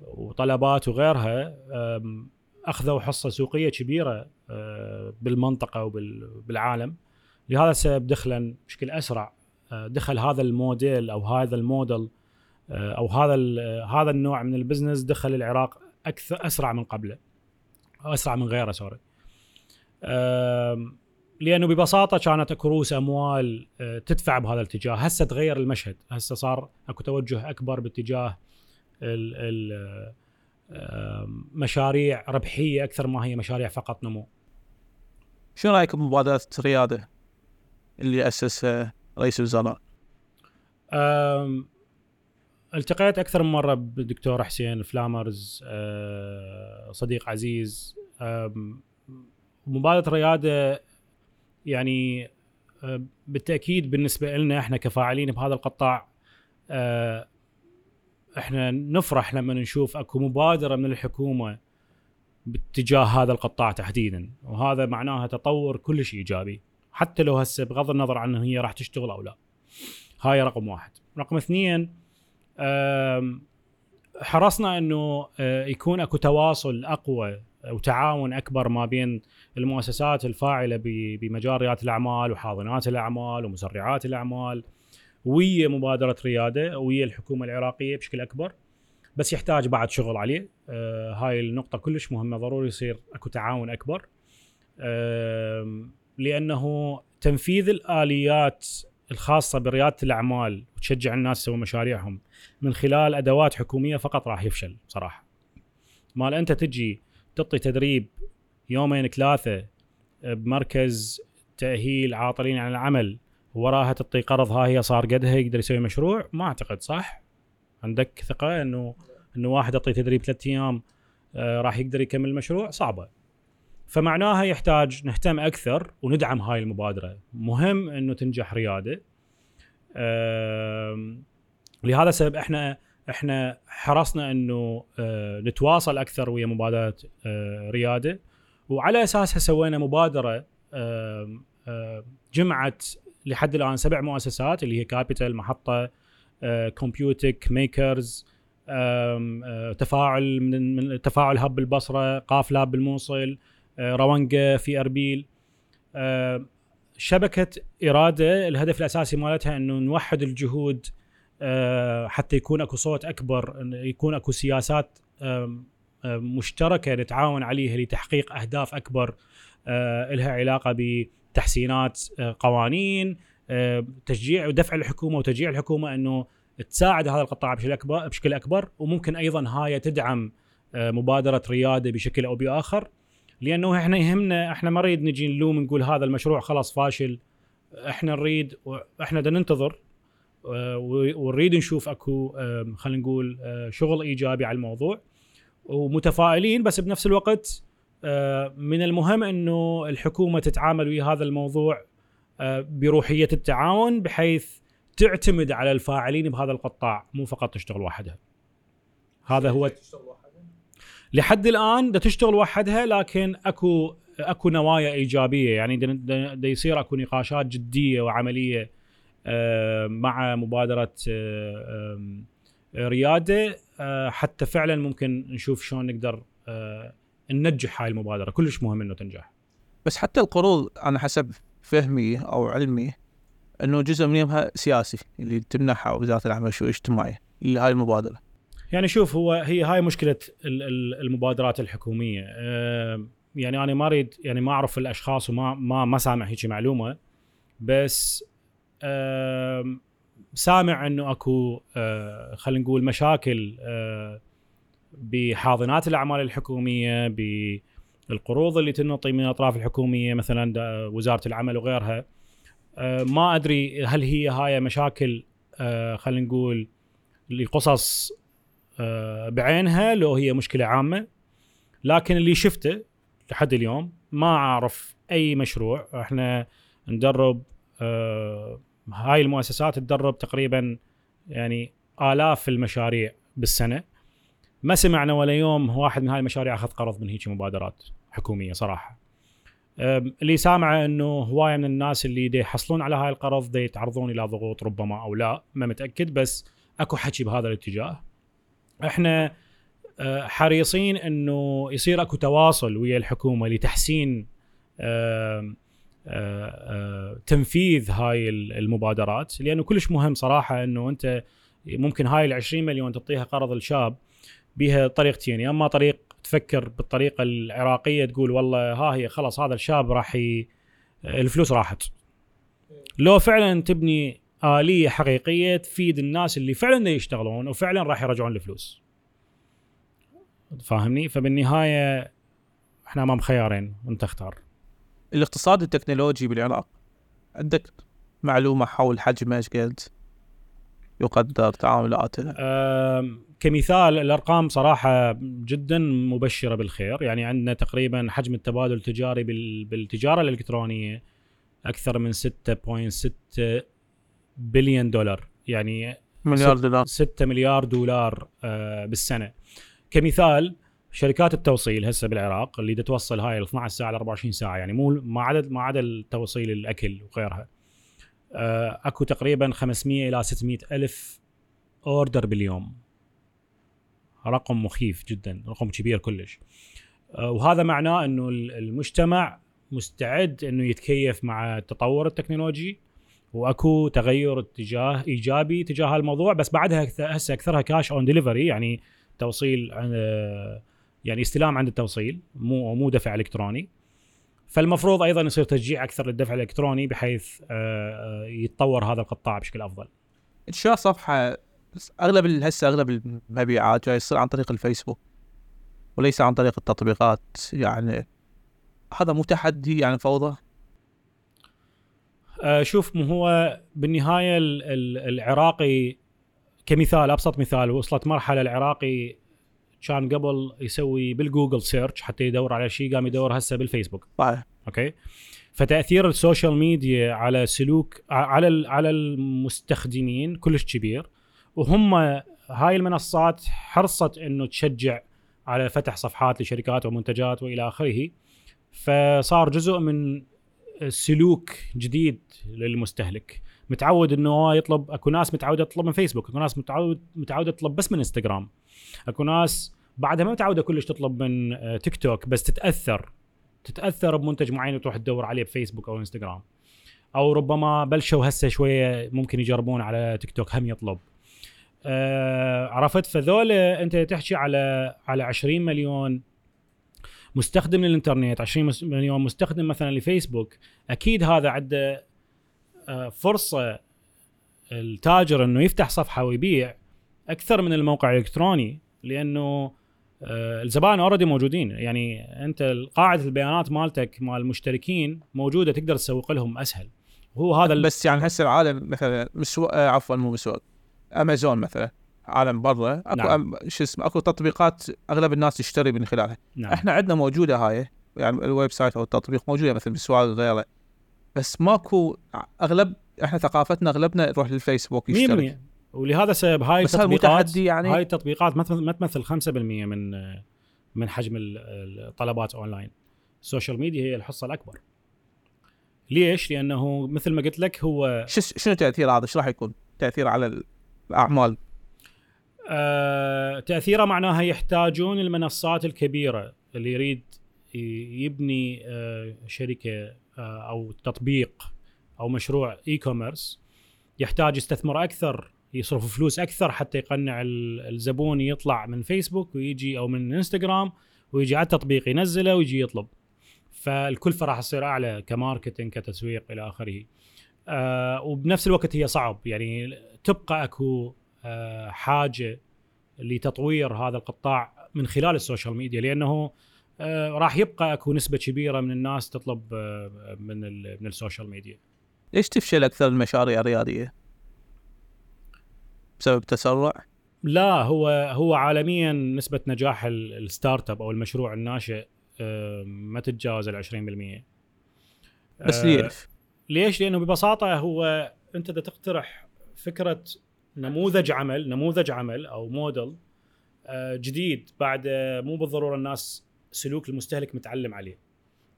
وطلبات وغيرها أخذوا حصة سوقية كبيرة آه، بالمنطقة وبالعالم لهذا السبب دخلا بشكل أسرع دخل هذا الموديل أو هذا الموديل أو هذا هذا النوع من ال business دخل العراق أكثر أسرع من قبله. أسرع من غيره sorry. لأنه ببساطة كانت اكو رؤوس أموال آه، تدفع بهذا الاتجاه. هسه تغير المشهد. هسه صار أكو توجه أكبر باتجاه ال ال آم، مشاريع ربحية أكثر ما هي مشاريع فقط نمو. شو رأيك بمبادرة رياده اللي أسسها رئيس الوزراء؟ التقيت أكثر من مرة بالدكتور حسين فلامرز أه، صديق عزيز. مبادره رياده يعني أه، بالتأكيد بالنسبة لنا إحنا كفاعلين بهذا القطاع أه، إحنا نفرح لما نشوف أكو مبادرة من الحكومة باتجاه هذا القطاع تحديدا. وهذا معناها تطور كلش إيجابي حتى لو هسه بغض النظر عن هي راح تشتغل أو لا. هاي رقم واحد. رقم اثنين حرصنا إنه آه، يكون أكو تواصل أقوى وتعاون أكبر ما بين المؤسسات الفاعلة بمجال رياده الأعمال وحاضنات الأعمال ومسرعات الأعمال ويا مبادرة ريادة ويا الحكومة العراقية بشكل أكبر بس يحتاج بعد شغل عليه آه هاي النقطة كلش مهمة ضروري يصير أكو تعاون أكبر آم، لأنه تنفيذ الآليات الخاصة بريادة الأعمال وتشجع الناس يسوون مشاريعهم من خلال أدوات حكومية فقط راح يفشل صراحة. مال أنت تجي تعطي تدريب يومين ثلاثة بمركز تأهيل عاطلين عن العمل وراها تعطي قرض ها هي صار قدها يقدر يسوي مشروع؟ ما أعتقد صح؟ عندك ثقة إنه إنه واحد يعطي تدريب ثلاث أيام آه راح يقدر يكمل المشروع صعبة. فمعناها يحتاج نهتم أكثر وندعم هاي المبادرة. مهم إنه تنجح ريادة. آه لهذا السبب إحنا إحنا حرصنا إنه آه نتواصل أكثر ويا مبادرة آه ريادة. وعلى اساسها سوينا مبادرة جمعت لحد الآن سبع مؤسسات اللي هي كابيتال محطة كومبيوتك Makers آه تفاعل من, من تفاعل hub البصره قاف lab بالموصل روانجا في اربيل شبكة إرادة الهدف الأساسي مالتها إنه نوحد الجهود حتى يكون أكو صوت أكبر يكون أكو سياسات مشتركة نتعاون عليها لتحقيق أهداف أكبر لها علاقة بتحسينات قوانين تشجيع ودفع الحكومة وتشجيع الحكومة إنه تساعد هذا القطاع بشكل أكبر بشكل أكبر وممكن أيضا هاي تدعم مبادرة ريادة بشكل أو بآخر لأنه إحنا يهمنا إحنا ما نريد نجي نلوم نقول هذا المشروع خلاص فاشل إحنا نريد إحنا بدنا ننتظر ونريد نشوف أكو خلينا نقول شغل إيجابي على الموضوع ومتفائلين بس بنفس الوقت من المهم إنه الحكومة تتعامل ويا هذا الموضوع بروحية التعاون بحيث تعتمد على الفاعلين بهذا القطاع مو فقط تشتغل وحدها. هذا هو لحد الآن دا تشتغل وحدها لكن أكو أكو نوايا إيجابية. يعني دا يصير أكو نقاشات جدية وعملية مع مبادرة ريادة. حتى فعلا ممكن نشوف شلون نقدر ننجح هاي المبادرة. كلش مهم إنه تنجح. بس حتى القروض أنا حسب فهمي أو علمي إنه جزء منها سياسي اللي تمنحها وزارة العمل والشؤون الاجتماعيه اللي هاي المبادرة. يعني شوف هو هي هاي مشكلة المبادرات الحكومية. يعني أنا ما أريد يعني ما أعرف الأشخاص وما ما ما سامع هيك معلومة بس سامع انه اكو خلينا نقول مشاكل بحاضنات الاعمال الحكومية بالقروض اللي تنطي من الاطراف الحكومية مثلا وزارة العمل وغيرها. ما ادري هل هي هاي مشاكل خلينا نقول لقصص بعينها لو هي مشكلة عامة. لكن اللي شفته لحد اليوم ما اعرف اي مشروع. إحنا ندرب هاي المؤسسات تدرب تقريبا يعني آلاف المشاريع بالسنة. ما سمعنا ولا يوم واحد من هاي المشاريع أخذ قرض من هيك مبادرات حكومية صراحة. اللي سامعه إنه هواية من الناس اللي دي يحصلون على هاي القرض دي يتعرضون إلى ضغوط ربما أو لا ما متأكد بس أكو حكي بهذا الاتجاه. إحنا حريصين إنه يصير أكو تواصل ويا الحكومة لتحسين تنفيذ هاي المبادرات لأنه كلش مهم صراحة إنه أنت ممكن هاي ال 20 مليون تعطيها قرض الشاب بها طريقتين يا إما طريق تفكر بالطريقة العراقية تقول والله ها هي خلاص هذا الشاب راح ي... الفلوس راحت. لو فعلا تبني آلية حقيقية تفيد الناس اللي فعلا يشتغلون وفعلا راح يرجعون الفلوس. فاهمني؟ فبالنهاية إحنا أمام خيارين وانت اختار. الاقتصاد التكنولوجي بالعراق. عندك معلومة حول حجمه إيش قد يقدر تعاملاته؟ كمثال الأرقام صراحة جدا مبشرة بالخير. يعني عندنا تقريبا حجم التبادل التجاري بالتجارة الإلكترونية أكثر من 6.6 بليون دولار. يعني مليار دولار. 6 مليار دولار بالسنة. كمثال شركات التوصيل هسه بالعراق اللي توصل هاي ال 12 ساعة ل 24 ساعة يعني مو ما عدا ما عدا التوصيل الأكل وغيرها. أكو تقريبا 500 إلى 600 ألف أوردر باليوم. رقم مخيف جدا رقم كبير كلش. وهذا معناه إنه المجتمع مستعد إنه يتكيف مع التطور التكنولوجي. وأكو تغير اتجاه إيجابي تجاه الموضوع بس بعدها هسه أكثرها cash on delivery يعني توصيل يعني استلام عند التوصيل مو مو دفع إلكتروني. فالمفروض أيضا يصير تشجيع أكثر للدفع الإلكتروني بحيث يتطور هذا القطاع بشكل أفضل. انشاء صفحة أغلب هسه أغلب المبيعات جاي يصير عن طريق الفيسبوك وليس عن طريق التطبيقات. يعني هذا مو تحدي يعني فوضى؟ آه شوف مو هو بالنهاية ال- ال- العراقي كمثال أبسط مثال وصلت مرحلة العراقي كان قبل يسوي بال Google search حتى يدور على شيء قام يدور هسه بالفيسبوك. صحيح. okay؟ فتأثير ال social media على سلوك على على المستخدمين كلش كبير وهم هاي المنصات حرصت إنه تشجع على فتح صفحات لشركات ومنتجات وإلى آخره. فصار جزء من سلوك جديد للمستهلك. متعود إنه هو يطلب أكو ناس متعودة تطلب من فيسبوك أكو ناس متعود متعودة تطلب بس من إنستغرام. أكو ناس بعدها ما متعودة كلش تطلب من آه، تيك توك بس تتأثر تتأثر بمنتج معين وتروح تدور عليه بفيسبوك أو إنستغرام. أو ربما بلشوا هسه شوية ممكن يجربون على تيك توك هم يطلب. آه عرفت؟ فذول أنت تحكي على على 20 مليون مستخدم للإنترنت 20 مس- مليون مستخدم مثلا لفيسبوك أكيد هذا عنده فرصة التاجر إنه يفتح صفحة ويبيع أكثر من الموقع الإلكتروني لأنه آه، الزبائن already موجودين. يعني أنت قاعدة البيانات مالتك مال المشتركين موجودة تقدر تسوق لهم أسهل. هو هذا بس يعني هسه العالم مثلا مسو... آه، عفوا مو مسوق امازون مثلا عالم برا أكو نعم. شو اسمه أكو تطبيقات أغلب الناس تشتري من خلالها. نعم. إحنا عندنا موجودة هاي يعني ال website أو التطبيق موجودة مثل بسوال وغيره. بس ماكو أغلب إحنا ثقافتنا أغلبنا نروح للفيسبوك 100% يشترك ولهذا سبب هاي بس التطبيقات يعني؟ هاي التطبيقات ما تمثل- ما تمثل 5% من من حجم ال- الطلبات أونلاين. ال social media هي الحصة الأكبر. ليش؟ لأنه مثل ما قلت لك هو شنو تأثير هذا؟ إيش راح يكون؟ تأثير على الأعمال؟ آه تأثيره معناها يحتاجون المنصات الكبيرة اللي يريد يبني آه شركة أو تطبيق أو مشروع e-commerce يحتاج يستثمر أكثر يصرف فلوس أكثر حتى يقنع ال- الزبون يطلع من فيسبوك ويجي أو من انستغرام ويجي على التطبيق ينزله ويجي يطلب. فالكلفه راح تصير أعلى ك marketing كتسويق إلى آخره. آه وبنفس الوقت هي صعب. يعني تبقى أكو آه حاجة لتطوير هذا القطاع من خلال ال social media لأنه آه راح يبقى اكو نسبة كبيرة من الناس تطلب آه من من ال social media ليش تفشل أكثر المشاريع الرياديه؟ بسبب تسرع؟ لا هو هو عالميا نسبة نجاح ال- الstartup أو المشروع الناشئ آه ما تتجاوز ال 20% بس آه، ليش؟ ليش؟ لأنه ببساطة هو أنت إذا تقترح فكرة نموذج عمل نموذج عمل أو موديل آه، جديد بعد آه، مو بالضرورة الناس سلوك المستهلك متعلم عليه.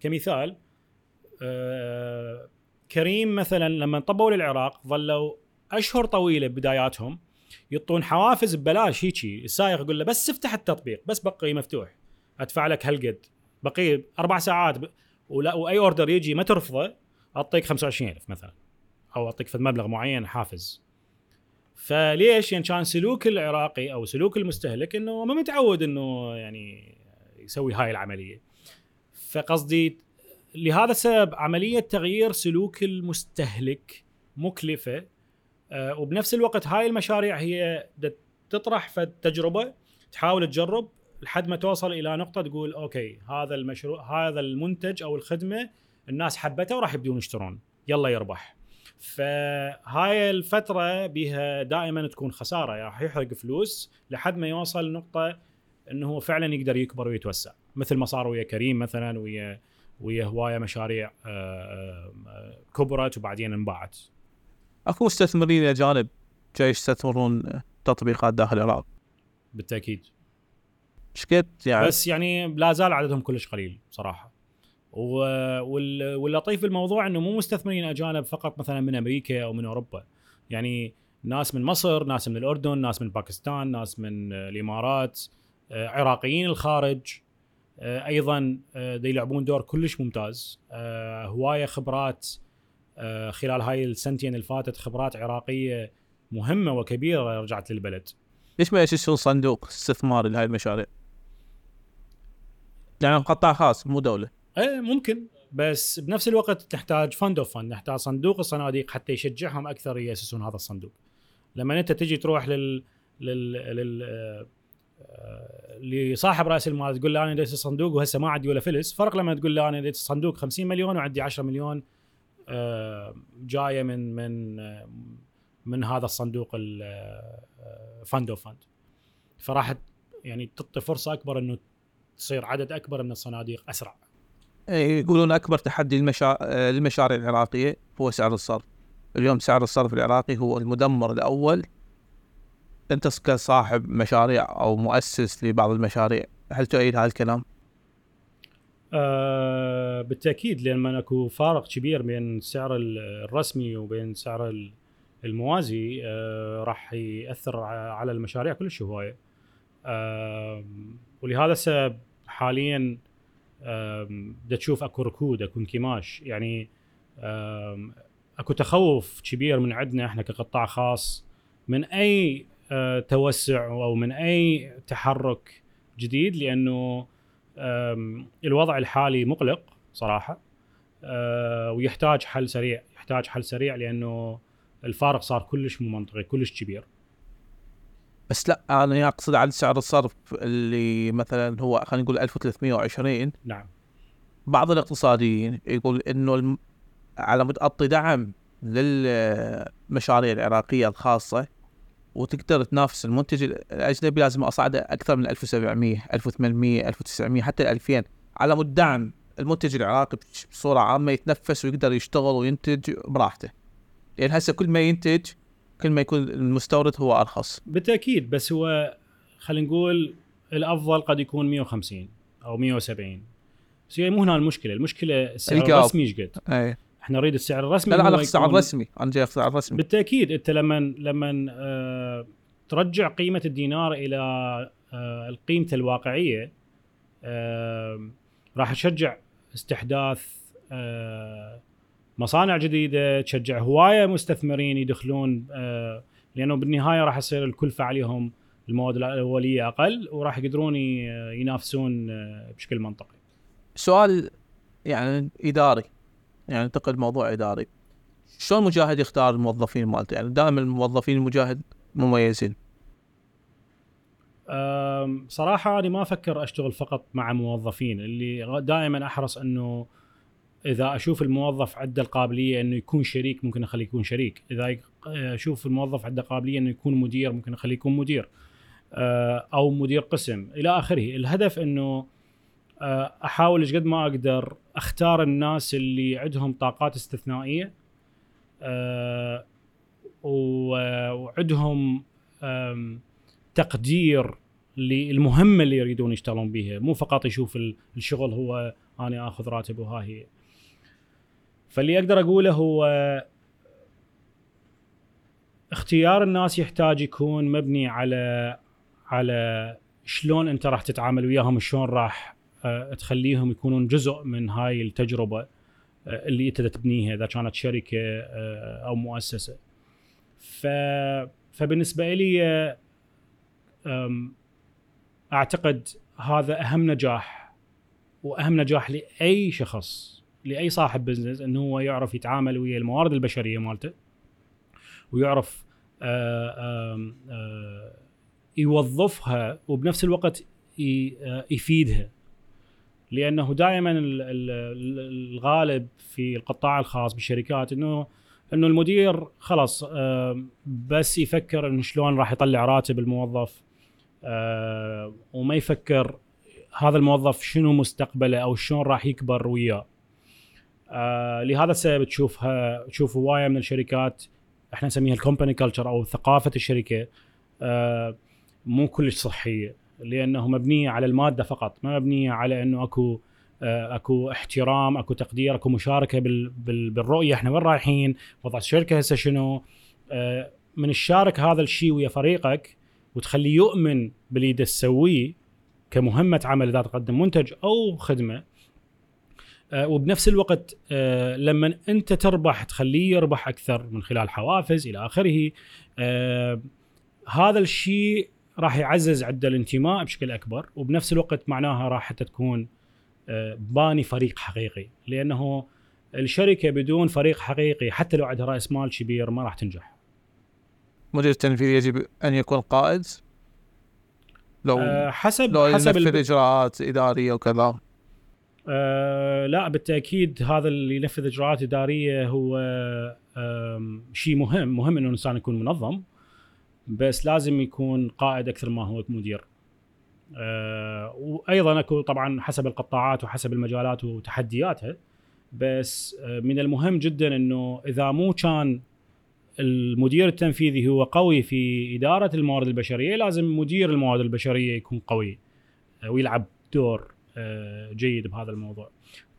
كمثال آه، كريم مثلا لما انطبوا للعراق ظلوا أشهر طويلة ببداياتهم يعطون حوافز ببلاش هيجي. السائق يقول له بس افتح التطبيق بس بقي مفتوح. أدفع لك هالقد. بقي أربع ساعات ب... ولا وأي أوردر يجي ما ترفضه أعطيك 25000 مثلا. أو أعطيك في مبلغ معين حافز. فليش؟ يعني كان سلوك العراقي أو سلوك المستهلك إنه ما متعود إنه يعني يسوي هاي العملية. فقصدي لهذا السبب عملية تغيير سلوك المستهلك مكلفة آه، وبنفس الوقت هاي المشاريع هي تطرح في التجربه تحاول تجرب لحد ما توصل إلى نقطة تقول أوكي هذا المشروع هذا المنتج أو الخدمة الناس حبتها وراح يبدون يشترون. يلا يربح. فهاي الفترة بها دائما تكون خسارة يعني راح يحرق فلوس لحد ما يوصل لنقطه إنه هو فعلا يقدر يكبر ويتوسع. مثل ما صار ويا كريم مثلا ويا ويا هواية مشاريع آه، آه، كبرت وبعدين انباعت. أكو مستثمرين اجانب جاي يستثمرون تطبيقات داخل العراق. بالتأكيد. إيش قد يعني؟ بس يعني لا زال عددهم كلش قليل صراحة. واللطيف بالموضوع إنه مو مستثمرين اجانب فقط مثلا من أمريكا أو من أوروبا. يعني ناس من مصر ناس من الأردن ناس من باكستان ناس من الإمارات عراقيين الخارج آه، أيضا آه، دا يلعبون دور كلش ممتاز. آه، هواية خبرات آه، خلال هاي السنتين اللي فاتت خبرات عراقية مهمة وكبيرة رجعت للبلد. ليش ما يأسسون صندوق استثماري لهاي المشاريع؟ يعني قطاع خاص مو دولة. إيه ممكن. بس بنفس الوقت نحتاج fund of fund نحتاج صندوق الصناديق حتى يشجعهم أكثر يأسسون هذا الصندوق. لما أنت تجي تروح لل لل, لل... آه، آه، لصاحب رأس المال تقول له أنا اديت الصندوق وهسه ما عندي ولا فلس. فرق لما تقول له أنا اديت الصندوق 50 مليون وعندي 10 مليون آه، جاية من من آه، من هذا الصندوق ال fund of fund فراح يعني تعطي فرصة أكبر إنه تصير عدد أكبر من الصناديق أسرع. إيه، يقولون أكبر تحدي للمشا... للمشاريع العراقية هو سعر الصرف. اليوم سعر الصرف العراقي هو المدمر الأول أنت كصاحب مشاريع أو مؤسس لبعض المشاريع هل تؤيد هذا الكلام؟ آه بالتأكيد لأن أكو فارق كبير بين السعر الرسمي وبين سعر الموازي آه راح يأثر على المشاريع كلش هواية آه ولهذا السبب حاليا بدأ تشوف أكو ركود أكو انكماش يعني أكو تخوف كبير من عندنا إحنا كقطاع خاص من أي توسع أو من أي تحرك جديد لأنه الوضع الحالي مقلق صراحة آه، ويحتاج حل سريع يحتاج حل سريع لأنه الفارق صار كلش مو منطقي كلش كبير بس لا أنا أقصد على سعر الصرف اللي مثلا هو خلينا نقول 1320 نعم بعض الاقتصاديين يقول إنه. على مود أعطي دعم للمشاريع العراقية الخاصة وتقدر تنافس المنتج. الاجنبي لازم اصعده أكثر من 1700 1800 1900 حتى 2000 على مود دعم المنتج العراقي بصورة عامة يتنفس ويقدر يشتغل وينتج براحته. لأن هسه كل ما ينتج كل ما يكون المستورد هو أرخص. بالتأكيد بس هو خلينا نقول الأفضل قد يكون 150 أو 170 بس هي مو هنا المشكلة. المشكلة السعر الرسمي إيش قد؟ اي إحنا نريد السعر الرسمي لا لا السعر الرسمي. أنا جاي السعر الرسمي. بالتأكيد أنت لما لما آه ترجع قيمة الدينار إلى آه قيمته الواقعية آه راح تشجع استحداث آه مصانع جديدة تشجع هواية مستثمرين يدخلون آه لأنه بالنهاية راح يصير الكلفه عليهم المواد الأولية أقل وراح يقدرون ينافسون آه بشكل منطقي. سؤال يعني إداري. يعني انتقل موضوع إداري. شلون مجاهد يختار الموظفين مالته؟ يعني دائما الموظفين المجاهد مميزين. صراحة أنا ما أفكر أشتغل فقط مع موظفين. اللي دائما أحرص إنه إذا أشوف الموظف عنده القابلية إنه يكون شريك ممكن أخليه يكون شريك. إذا أشوف الموظف عنده قابلية إنه يكون مدير ممكن أخليه يكون مدير. أو مدير قسم. إلى آخره. الهدف إنه أحاول إيش قد ما أقدر أختار الناس اللي عندهم طاقات استثنائية أه وعندهم تقدير للمهمه اللي يريدون يشتغلون بها مو فقط يشوف الشغل هو أنا آخذ راتب وها هي. فاللي أقدر أقوله هو اختيار الناس يحتاج يكون مبني على على شلون أنت راح تتعامل وياهم شلون راح آه، تخليهم يكونون جزء من هاي التجربة آه، اللي انت تبنيها إذا كانت شركة آه، أو مؤسسة. ف فبالنسبة لي أعتقد هذا أهم نجاح وأهم نجاح لأي شخص لأي صاحب بزنس إنه هو يعرف يتعامل ويا الموارد البشرية مالته ويعرف يوظفها وبنفس الوقت يفيدها لأنه دائما الغالب في القطاع الخاص بالشركات إنه إنه المدير خلاص بس يفكر إنه شلون راح يطلع راتب الموظف وما يفكر هذا الموظف شنو مستقبله أو شلون راح يكبر وياه. آه لهذا السبب تشوفها تشوف هوايه من الشركات إحنا نسميها الكومباني كلتشر أو ثقافة الشركة آه مو كلش صحية. لأنه مبنيه على المادة فقط ما مبنيه على إنه أكو آه، أكو احترام أكو تقدير أكو مشاركة بال بال بالرؤية إحنا وين رايحين؟ وضع الشركة هسه شنو؟ آه، من الشارك هذا الشيء ويا فريقك وتخليه يؤمن باللي تسويه كمهمة عمل إذا تقدم منتج أو خدمة. آه، وبنفس الوقت لما أنت تربح تخليه يربح أكثر من خلال حوافز إلى آخره. هذا الشيء راح يعزز عنده الانتماء بشكل أكبر وبنفس الوقت معناها راح حتى تكون آه، باني فريق حقيقي لأنه الشركة بدون فريق حقيقي حتى لو عندها رأس مال كبير ما راح تنجح. مدير التنفيذي يجب أن يكون قائد؟ لو آه حسب لو حسب ينفذ إجراءات إدارية وكذا آه لا بالتأكيد هذا اللي ينفذ إجراءات إدارية هو آم، شيء مهم مهم إنه الإنسان يكون منظم بس لازم يكون قائد أكثر ما هو مدير. آه وأيضا أكو طبعا حسب القطاعات وحسب المجالات وتحدياتها بس آه من المهم جدا إنه إذا مو كان المدير التنفيذي هو قوي في إدارة الموارد البشرية لازم مدير الموارد البشرية يكون قوي آه، ويلعب دور آه، جيد بهذا الموضوع.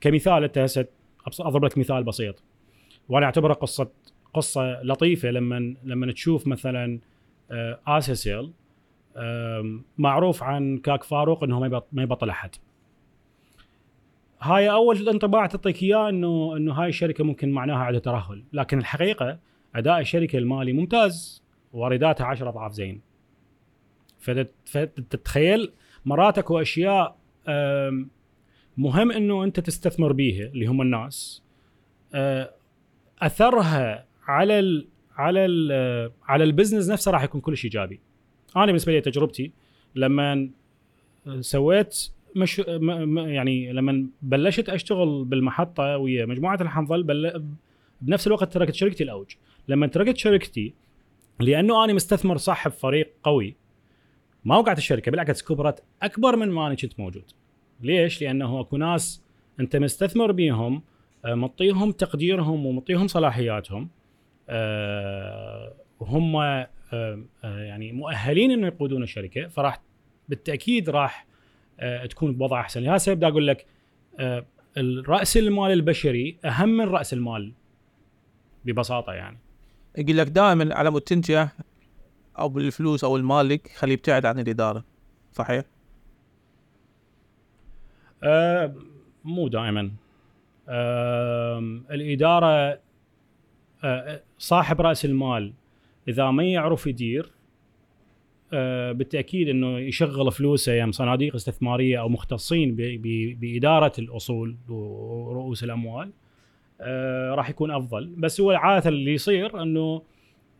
كمثال أنت هسه أضرب لك مثال بسيط. وأنا أعتبره قصه قصة لطيفة لما لما تشوف مثلا اسيسيل آم، معروف عن كاك فاروق إنه ما يبط- ما يبطل أحد. هاي أول انطباع تعطيك إياه انه إنه هاي الشركة ممكن معناها عندها ترهل. لكن الحقيقة أداء الشركة المالي ممتاز وارداتها 10 أضعاف زين. فت- فتتخيل مرات اكو اشياء مهم إنه أنت تستثمر بيها اللي هم الناس. آه، أثرها على على على ال business نفسه راح يكون كلش إيجابي. أنا بالنسبة لي تجربتي لما سويت مش يعني لما بلشت أشتغل بالمحطة ويا مجموعة الحنظل بل بنفس الوقت تركت شركتي الاوج. لما تركت شركتي لأنه أنا مستثمر صاحب فريق قوي ما وقعت الشركة بالعكس كبرت أكبر من ما أنا كنت موجود. ليش؟ لأنه أكو ناس أنت مستثمر بيهم آه، مطيهم تقديرهم ومطيهم صلاحياتهم آه، وهم آه، آه، يعني مؤهلين إنه يقودون الشركة فراح بالتأكيد راح تكون بوضع أحسن. لهذا السبب أقول لك الراس المال البشري أهم من رأس المال ببساطة يعني. يقول لك دائما على مود تنجح أو بالفلوس أو المالك خليه يبتعد عن الإدارة. صحيح؟ آه، مو دائما. آم، الإدارة صاحب رأس المال إذا ما يعرف يدير آه، بالتأكيد إنه يشغل فلوسه يم صناديق استثمارية أو مختصين بإدارة الأصول ورؤوس الأموال آه، راح يكون أفضل. بس هو عاده اللي يصير إنه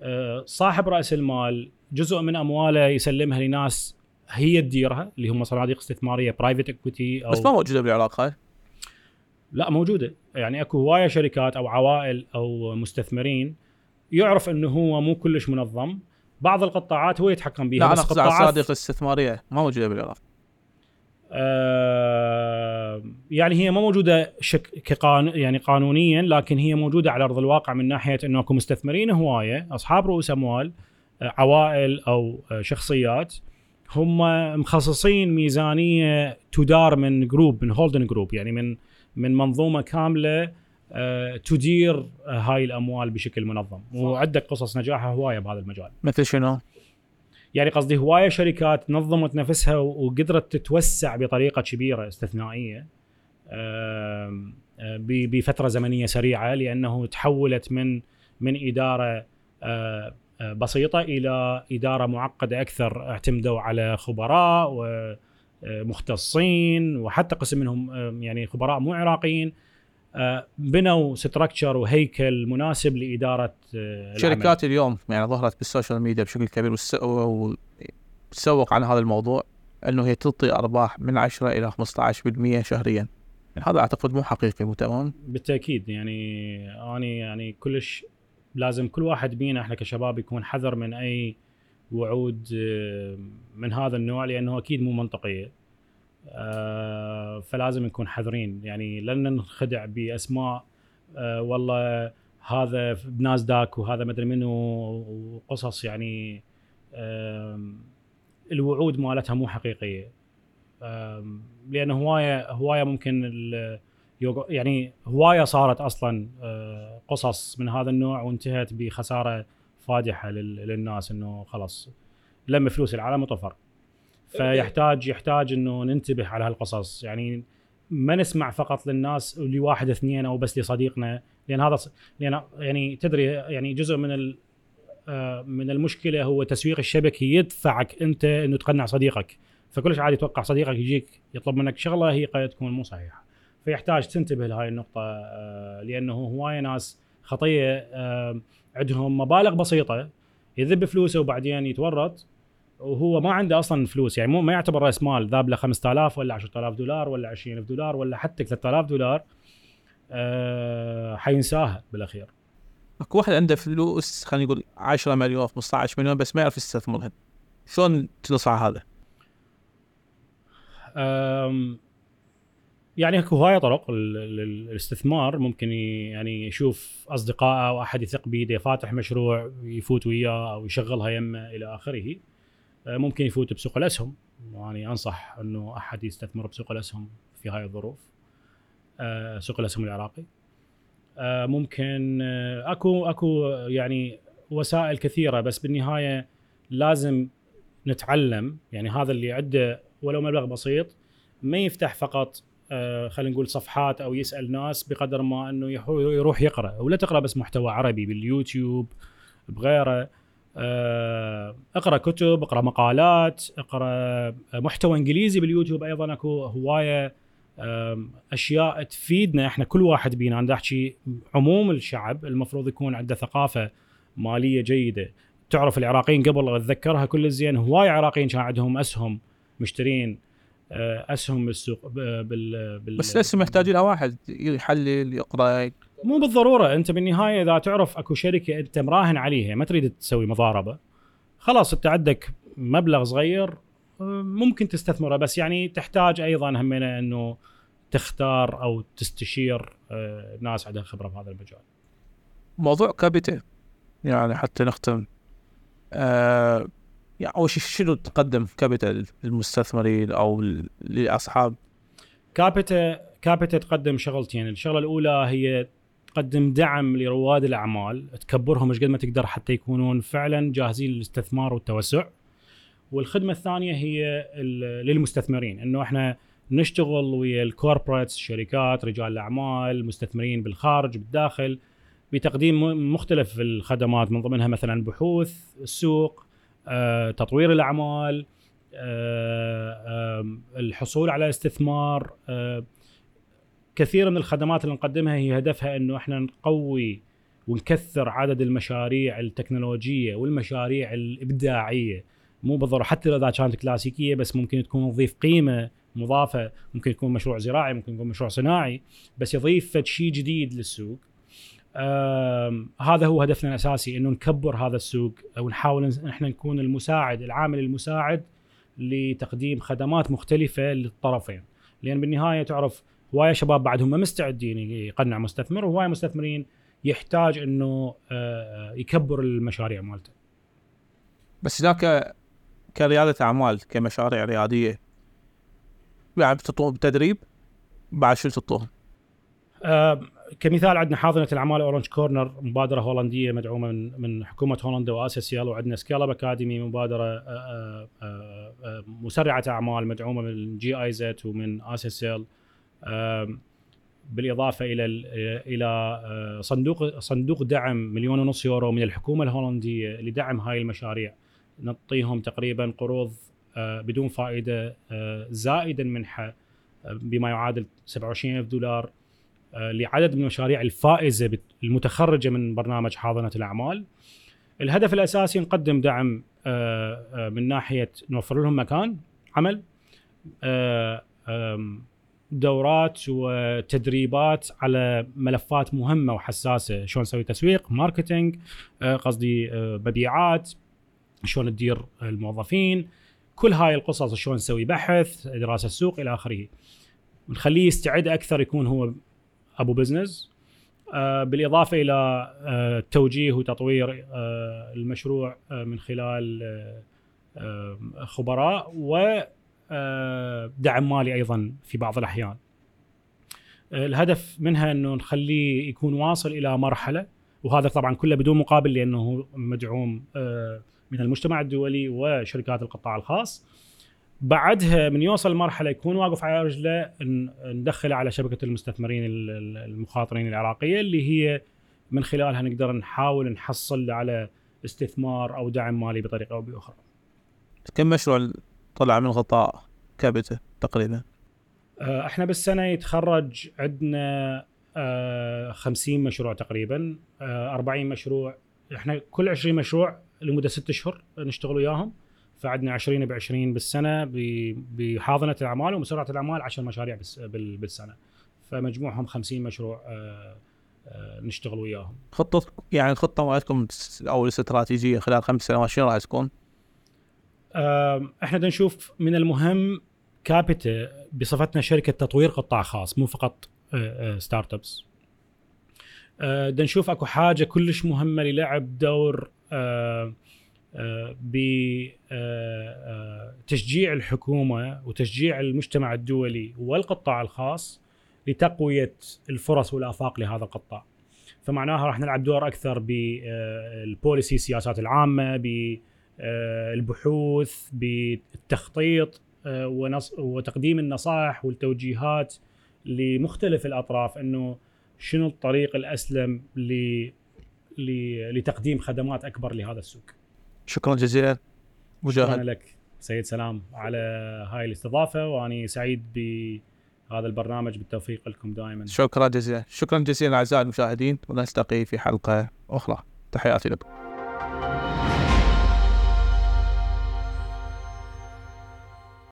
آه، صاحب رأس المال جزء من أمواله يسلمها لناس هي تديرها اللي هم صناديق استثمارية برايفت اكويتي أو بس ما موجودة بالعراق هاي؟ لا موجودة. يعني أكو هواية شركات أو عوائل أو مستثمرين يعرف إنه هو مو كلش منظم. بعض القطاعات هو يتحكم بها لا أنا بس قطاعات الصناديق الاستثمارية. ما موجودة بالعراق آه يعني هي ما موجودة شك كقان يعني قانونيا لكن هي موجودة على أرض الواقع من ناحية إنه أكو مستثمرين هواية أصحاب رؤوس أموال آه، عوائل أو آه، شخصيات. هم مخصصين ميزانية تدار من group من holding group يعني من من منظومة كاملة آه، تدير آه، هاي الأموال بشكل منظم. وعندك قصص نجاحها هواية بهذا المجال. مثل شنو؟ يعني قصدي هواية شركات نظمت نفسها و- وقدرت تتوسع بطريقة كبيرة استثنائية بفترة زمنية سريعة لأنه تحولت من من إدارة آه، بسيطة إلى إدارة معقدة أكثر اعتمدوا على خبراء ومختصين وحتى قسم منهم آه، يعني خبراء مو عراقيين آه، بنوا structure وهيكل مناسب لإدارة آه، العمل. شركات اليوم يعني ظهرت بال social media بشكل كبير وتسوق عن هذا الموضوع إنه هي تعطي أرباح من 10 إلى 15% شهريا هذا أعتقد مو حقيقي مو تمام بالتأكيد يعني أنا يعني كلش لازم كل واحد بينا إحنا كشباب يكون حذر من أي وعود آه، من هذا النوع لأنه أكيد مو منطقيه آه، فلازم نكون حذرين. يعني لن ننخدع بأسماء آه، والله هذا بناسداك وهذا مدري منو وقصص يعني الوعود مالتها مو حقيقية. لأن هواية هواية ممكن يعني هواية صارت أصلا قصص من هذا النوع وانتهت بخسارة فادحة لل- للناس إنه خلاص لم فلوس العالم وطفر. فيحتاج يحتاج إنه ننتبه على هالقصص. يعني ما نسمع فقط للناس لواحد اثنين أو بس لصديقنا لأن هذا لأن يعني تدري يعني جزء من ال آه، من المشكلة هو تسويق الشبكي يدفعك أنت إنه تقنع صديقك. فكلش عادي يتوقع صديقك يجيك يطلب منك شغلة هي قد تكون مو صحيحة. فيحتاج تنتبه لهاي النقطة آه، لأنه هواية ناس خطية آه، عندهم مبالغ بسيطة يذب فلوسه وبعدين يتورط وهو ما عنده أصلا فلوس يعني مو ما يعتبر رأس مال ذاب له 5000 ولا 10000 دولار ولا 20000 دولار ولا حتى 3000 دولار أه حينساها بالأخير أكو واحد عنده فلوس خلينا نقول 10 مليون 15 مليون بس ما يعرف يستثمرها شلون تنصح هذا؟ يعني اكو هواية طرق للاستثمار ممكن يعني يشوف اصدقائه أو أحد يثق بيده فاتح مشروع يفوت وياه أو يشغلها يمه إلى آخره أه، ممكن يفوت بسوق الأسهم. يعني أنصح إنه أحد يستثمر بسوق الأسهم في هاي الظروف أه، سوق الأسهم العراقي. أه، ممكن أكو أكو يعني وسائل كثيرة بس بالنهاية لازم نتعلم. يعني هذا اللي عنده ولو مبلغ بسيط ما يفتح فقط آه خلينا نقول صفحات أو يسأل ناس بقدر ما إنه يروح يقرأ ولا تقرأ بس محتوى عربي باليوتيوب بغيره. آه اقرأ كتب اقرأ مقالات اقرأ محتوى إنجليزي باليوتيوب أيضا أكو هواية أشياء تفيدنا إحنا كل واحد بينا. أنا احكي عموم الشعب المفروض يكون عنده ثقافة مالية جيدة. تعرف العراقيين قبل أتذكرها كل زين هواي عراقيين كان عندهم أسهم مشترين. آه، أسهم بالسوق بال, بال بس الأسهم يحتاج لها واحد يحلل يقرا مو بالضرورة أنت بالنهاية إذا تعرف أكو شركة أنت مراهن عليها ما تريد تسوي مضاربة خلاص انت عندك مبلغ صغير آه، ممكن تستثمره بس يعني تحتاج أيضا همنا إنه تختار أو تستشير آه، ناس عندها خبرة بهذا المجال. موضوع كابيتا يعني حتى نختم آه يعني أول شيء شنو تقدم كابيتا للمستثمرين أو لاصحاب كابيتا كابيتا تقدم شغلتين. الشغلة الأولى هي تقدم دعم لرواد الأعمال تكبرهم إيش قد ما تقدر حتى يكونون فعلا جاهزين للاستثمار والتوسع. والخدمة الثانية هي للمستثمرين إنه إحنا نشتغل ويا الكوربريتس الشركات رجال الأعمال مستثمرين بالخارج بالداخل بتقديم مختلف الخدمات من ضمنها مثلا بحوث السوق تطوير الأعمال آه، الحصول على استثمار آه، كثير من الخدمات اللي نقدمها هي هدفها إنه إحنا نقوي ونكثر عدد المشاريع التكنولوجية والمشاريع الإبداعية. مو بالضرورة حتى اذا كانت كلاسيكية بس ممكن تكون تضيف قيمة مضافة. ممكن يكون مشروع زراعي ممكن يكون مشروع صناعي بس يضيف شيء جديد للسوق. هذا هو هدفنا الأساسي إنه نكبر هذا السوق ونحاول إن إحنا نكون المساعد العامل المساعد لتقديم خدمات مختلفة للطرفين لأن بالنهاية تعرف هواية شباب بعدهم ما مستعدين يقنع مستثمر وهواية مستثمرين يحتاج إنه آه، يكبر المشاريع مالته بس ذاك كريادة أعمال كمشاريع ريادية يعني بتطلب تدريب بعد شو تطلب؟ كمثال عندنا حاضنة الأعمال Orange Corner مبادرة هولندية مدعومة من من حكومة هولندا وآسياسيل وعندنا Scale Up Academy مبادرة آه، آه، آه، مسرعة أعمال مدعومة من GIZ ومن آسياسيل بالإضافة إلى إلى صندوق صندوق دعم مليون ونص يورو من الحكومة الهولندية لدعم هاي المشاريع. نعطيهم تقريبا قروض بدون فائدة زائدا منحة بما يعادل 27000 دولار. آه، لعدد من المشاريع الفائزة المتخرجة من برنامج حاضنة الأعمال. الهدف الأساسي نقدم دعم آه، آه، من ناحية نوفر لهم مكان عمل دورات وتدريبات على ملفات مهمة وحساسة شلون نسوي تسويق ماركتينج قصدي مبيعات شلون تدير الموظفين كل هاي القصص شلون نسوي بحث دراسة سوق إلى آخره نخليه يستعد أكثر يكون هو أبو بزنس آه، بالإضافة إلى آه، توجيه وتطوير آه، المشروع من خلال خبراء ودعم مالي أيضا في بعض الأحيان. الهدف منها إنه نخليه يكون واصل إلى مرحلة وهذا طبعا كله بدون مقابل لأنه مدعوم من المجتمع الدولي وشركات القطاع الخاص. بعدها من يوصل مرحله يكون واقف على رجله ندخله على شبكة المستثمرين المخاطرين العراقية اللي هي من خلالها نقدر نحاول نحصل على استثمار أو دعم مالي بطريقة أو بأخرى. كم مشروع طلع من غطاء كابيتا تقريبا؟ آه، إحنا بالسنة يتخرج عندنا 50 آه، مشروع تقريبا 40 آه، مشروع إحنا كل 20 مشروع لمدة ست اشهر نشتغل وياهم فعندنا 20 ب 20 بالسنه بحاضنة الأعمال ومسرعة الأعمال 10 مشاريع بالسنة فمجموعهم 50 مشروع آه، آه، نشتغل وياهم. خطة يعني الخطه مالتكم أو الاستراتيجيه خلال خمس سنوات شنو راح تكون؟ إحنا نشوف من المهم كابيتا بصفتنا شركة تطوير قطاع خاص مو فقط startups. نشوف أكو حاجة كلش مهمة للعب دور بتشجيع الحكومة وتشجيع المجتمع الدولي والقطاع الخاص لتقوية الفرص والآفاق لهذا القطاع. فمعناها راح نلعب دور أكثر بال policy السياسات العامة بالبحوث بالتخطيط وتقديم النصائح والتوجيهات لمختلف الأطراف إنه شنو الطريق الأسلم لتقديم خدمات أكبر لهذا السوق. شكرا جزيلا. مجاهد. شكرا لك سيد سلام على هاي الاستضافة وأني سعيد بهذا البرنامج بالتوفيق لكم دائما. شكرا جزيلا. شكرا جزيلا أعزائي المشاهدين ونلتقي في حلقة أخرى. تحياتي لكم.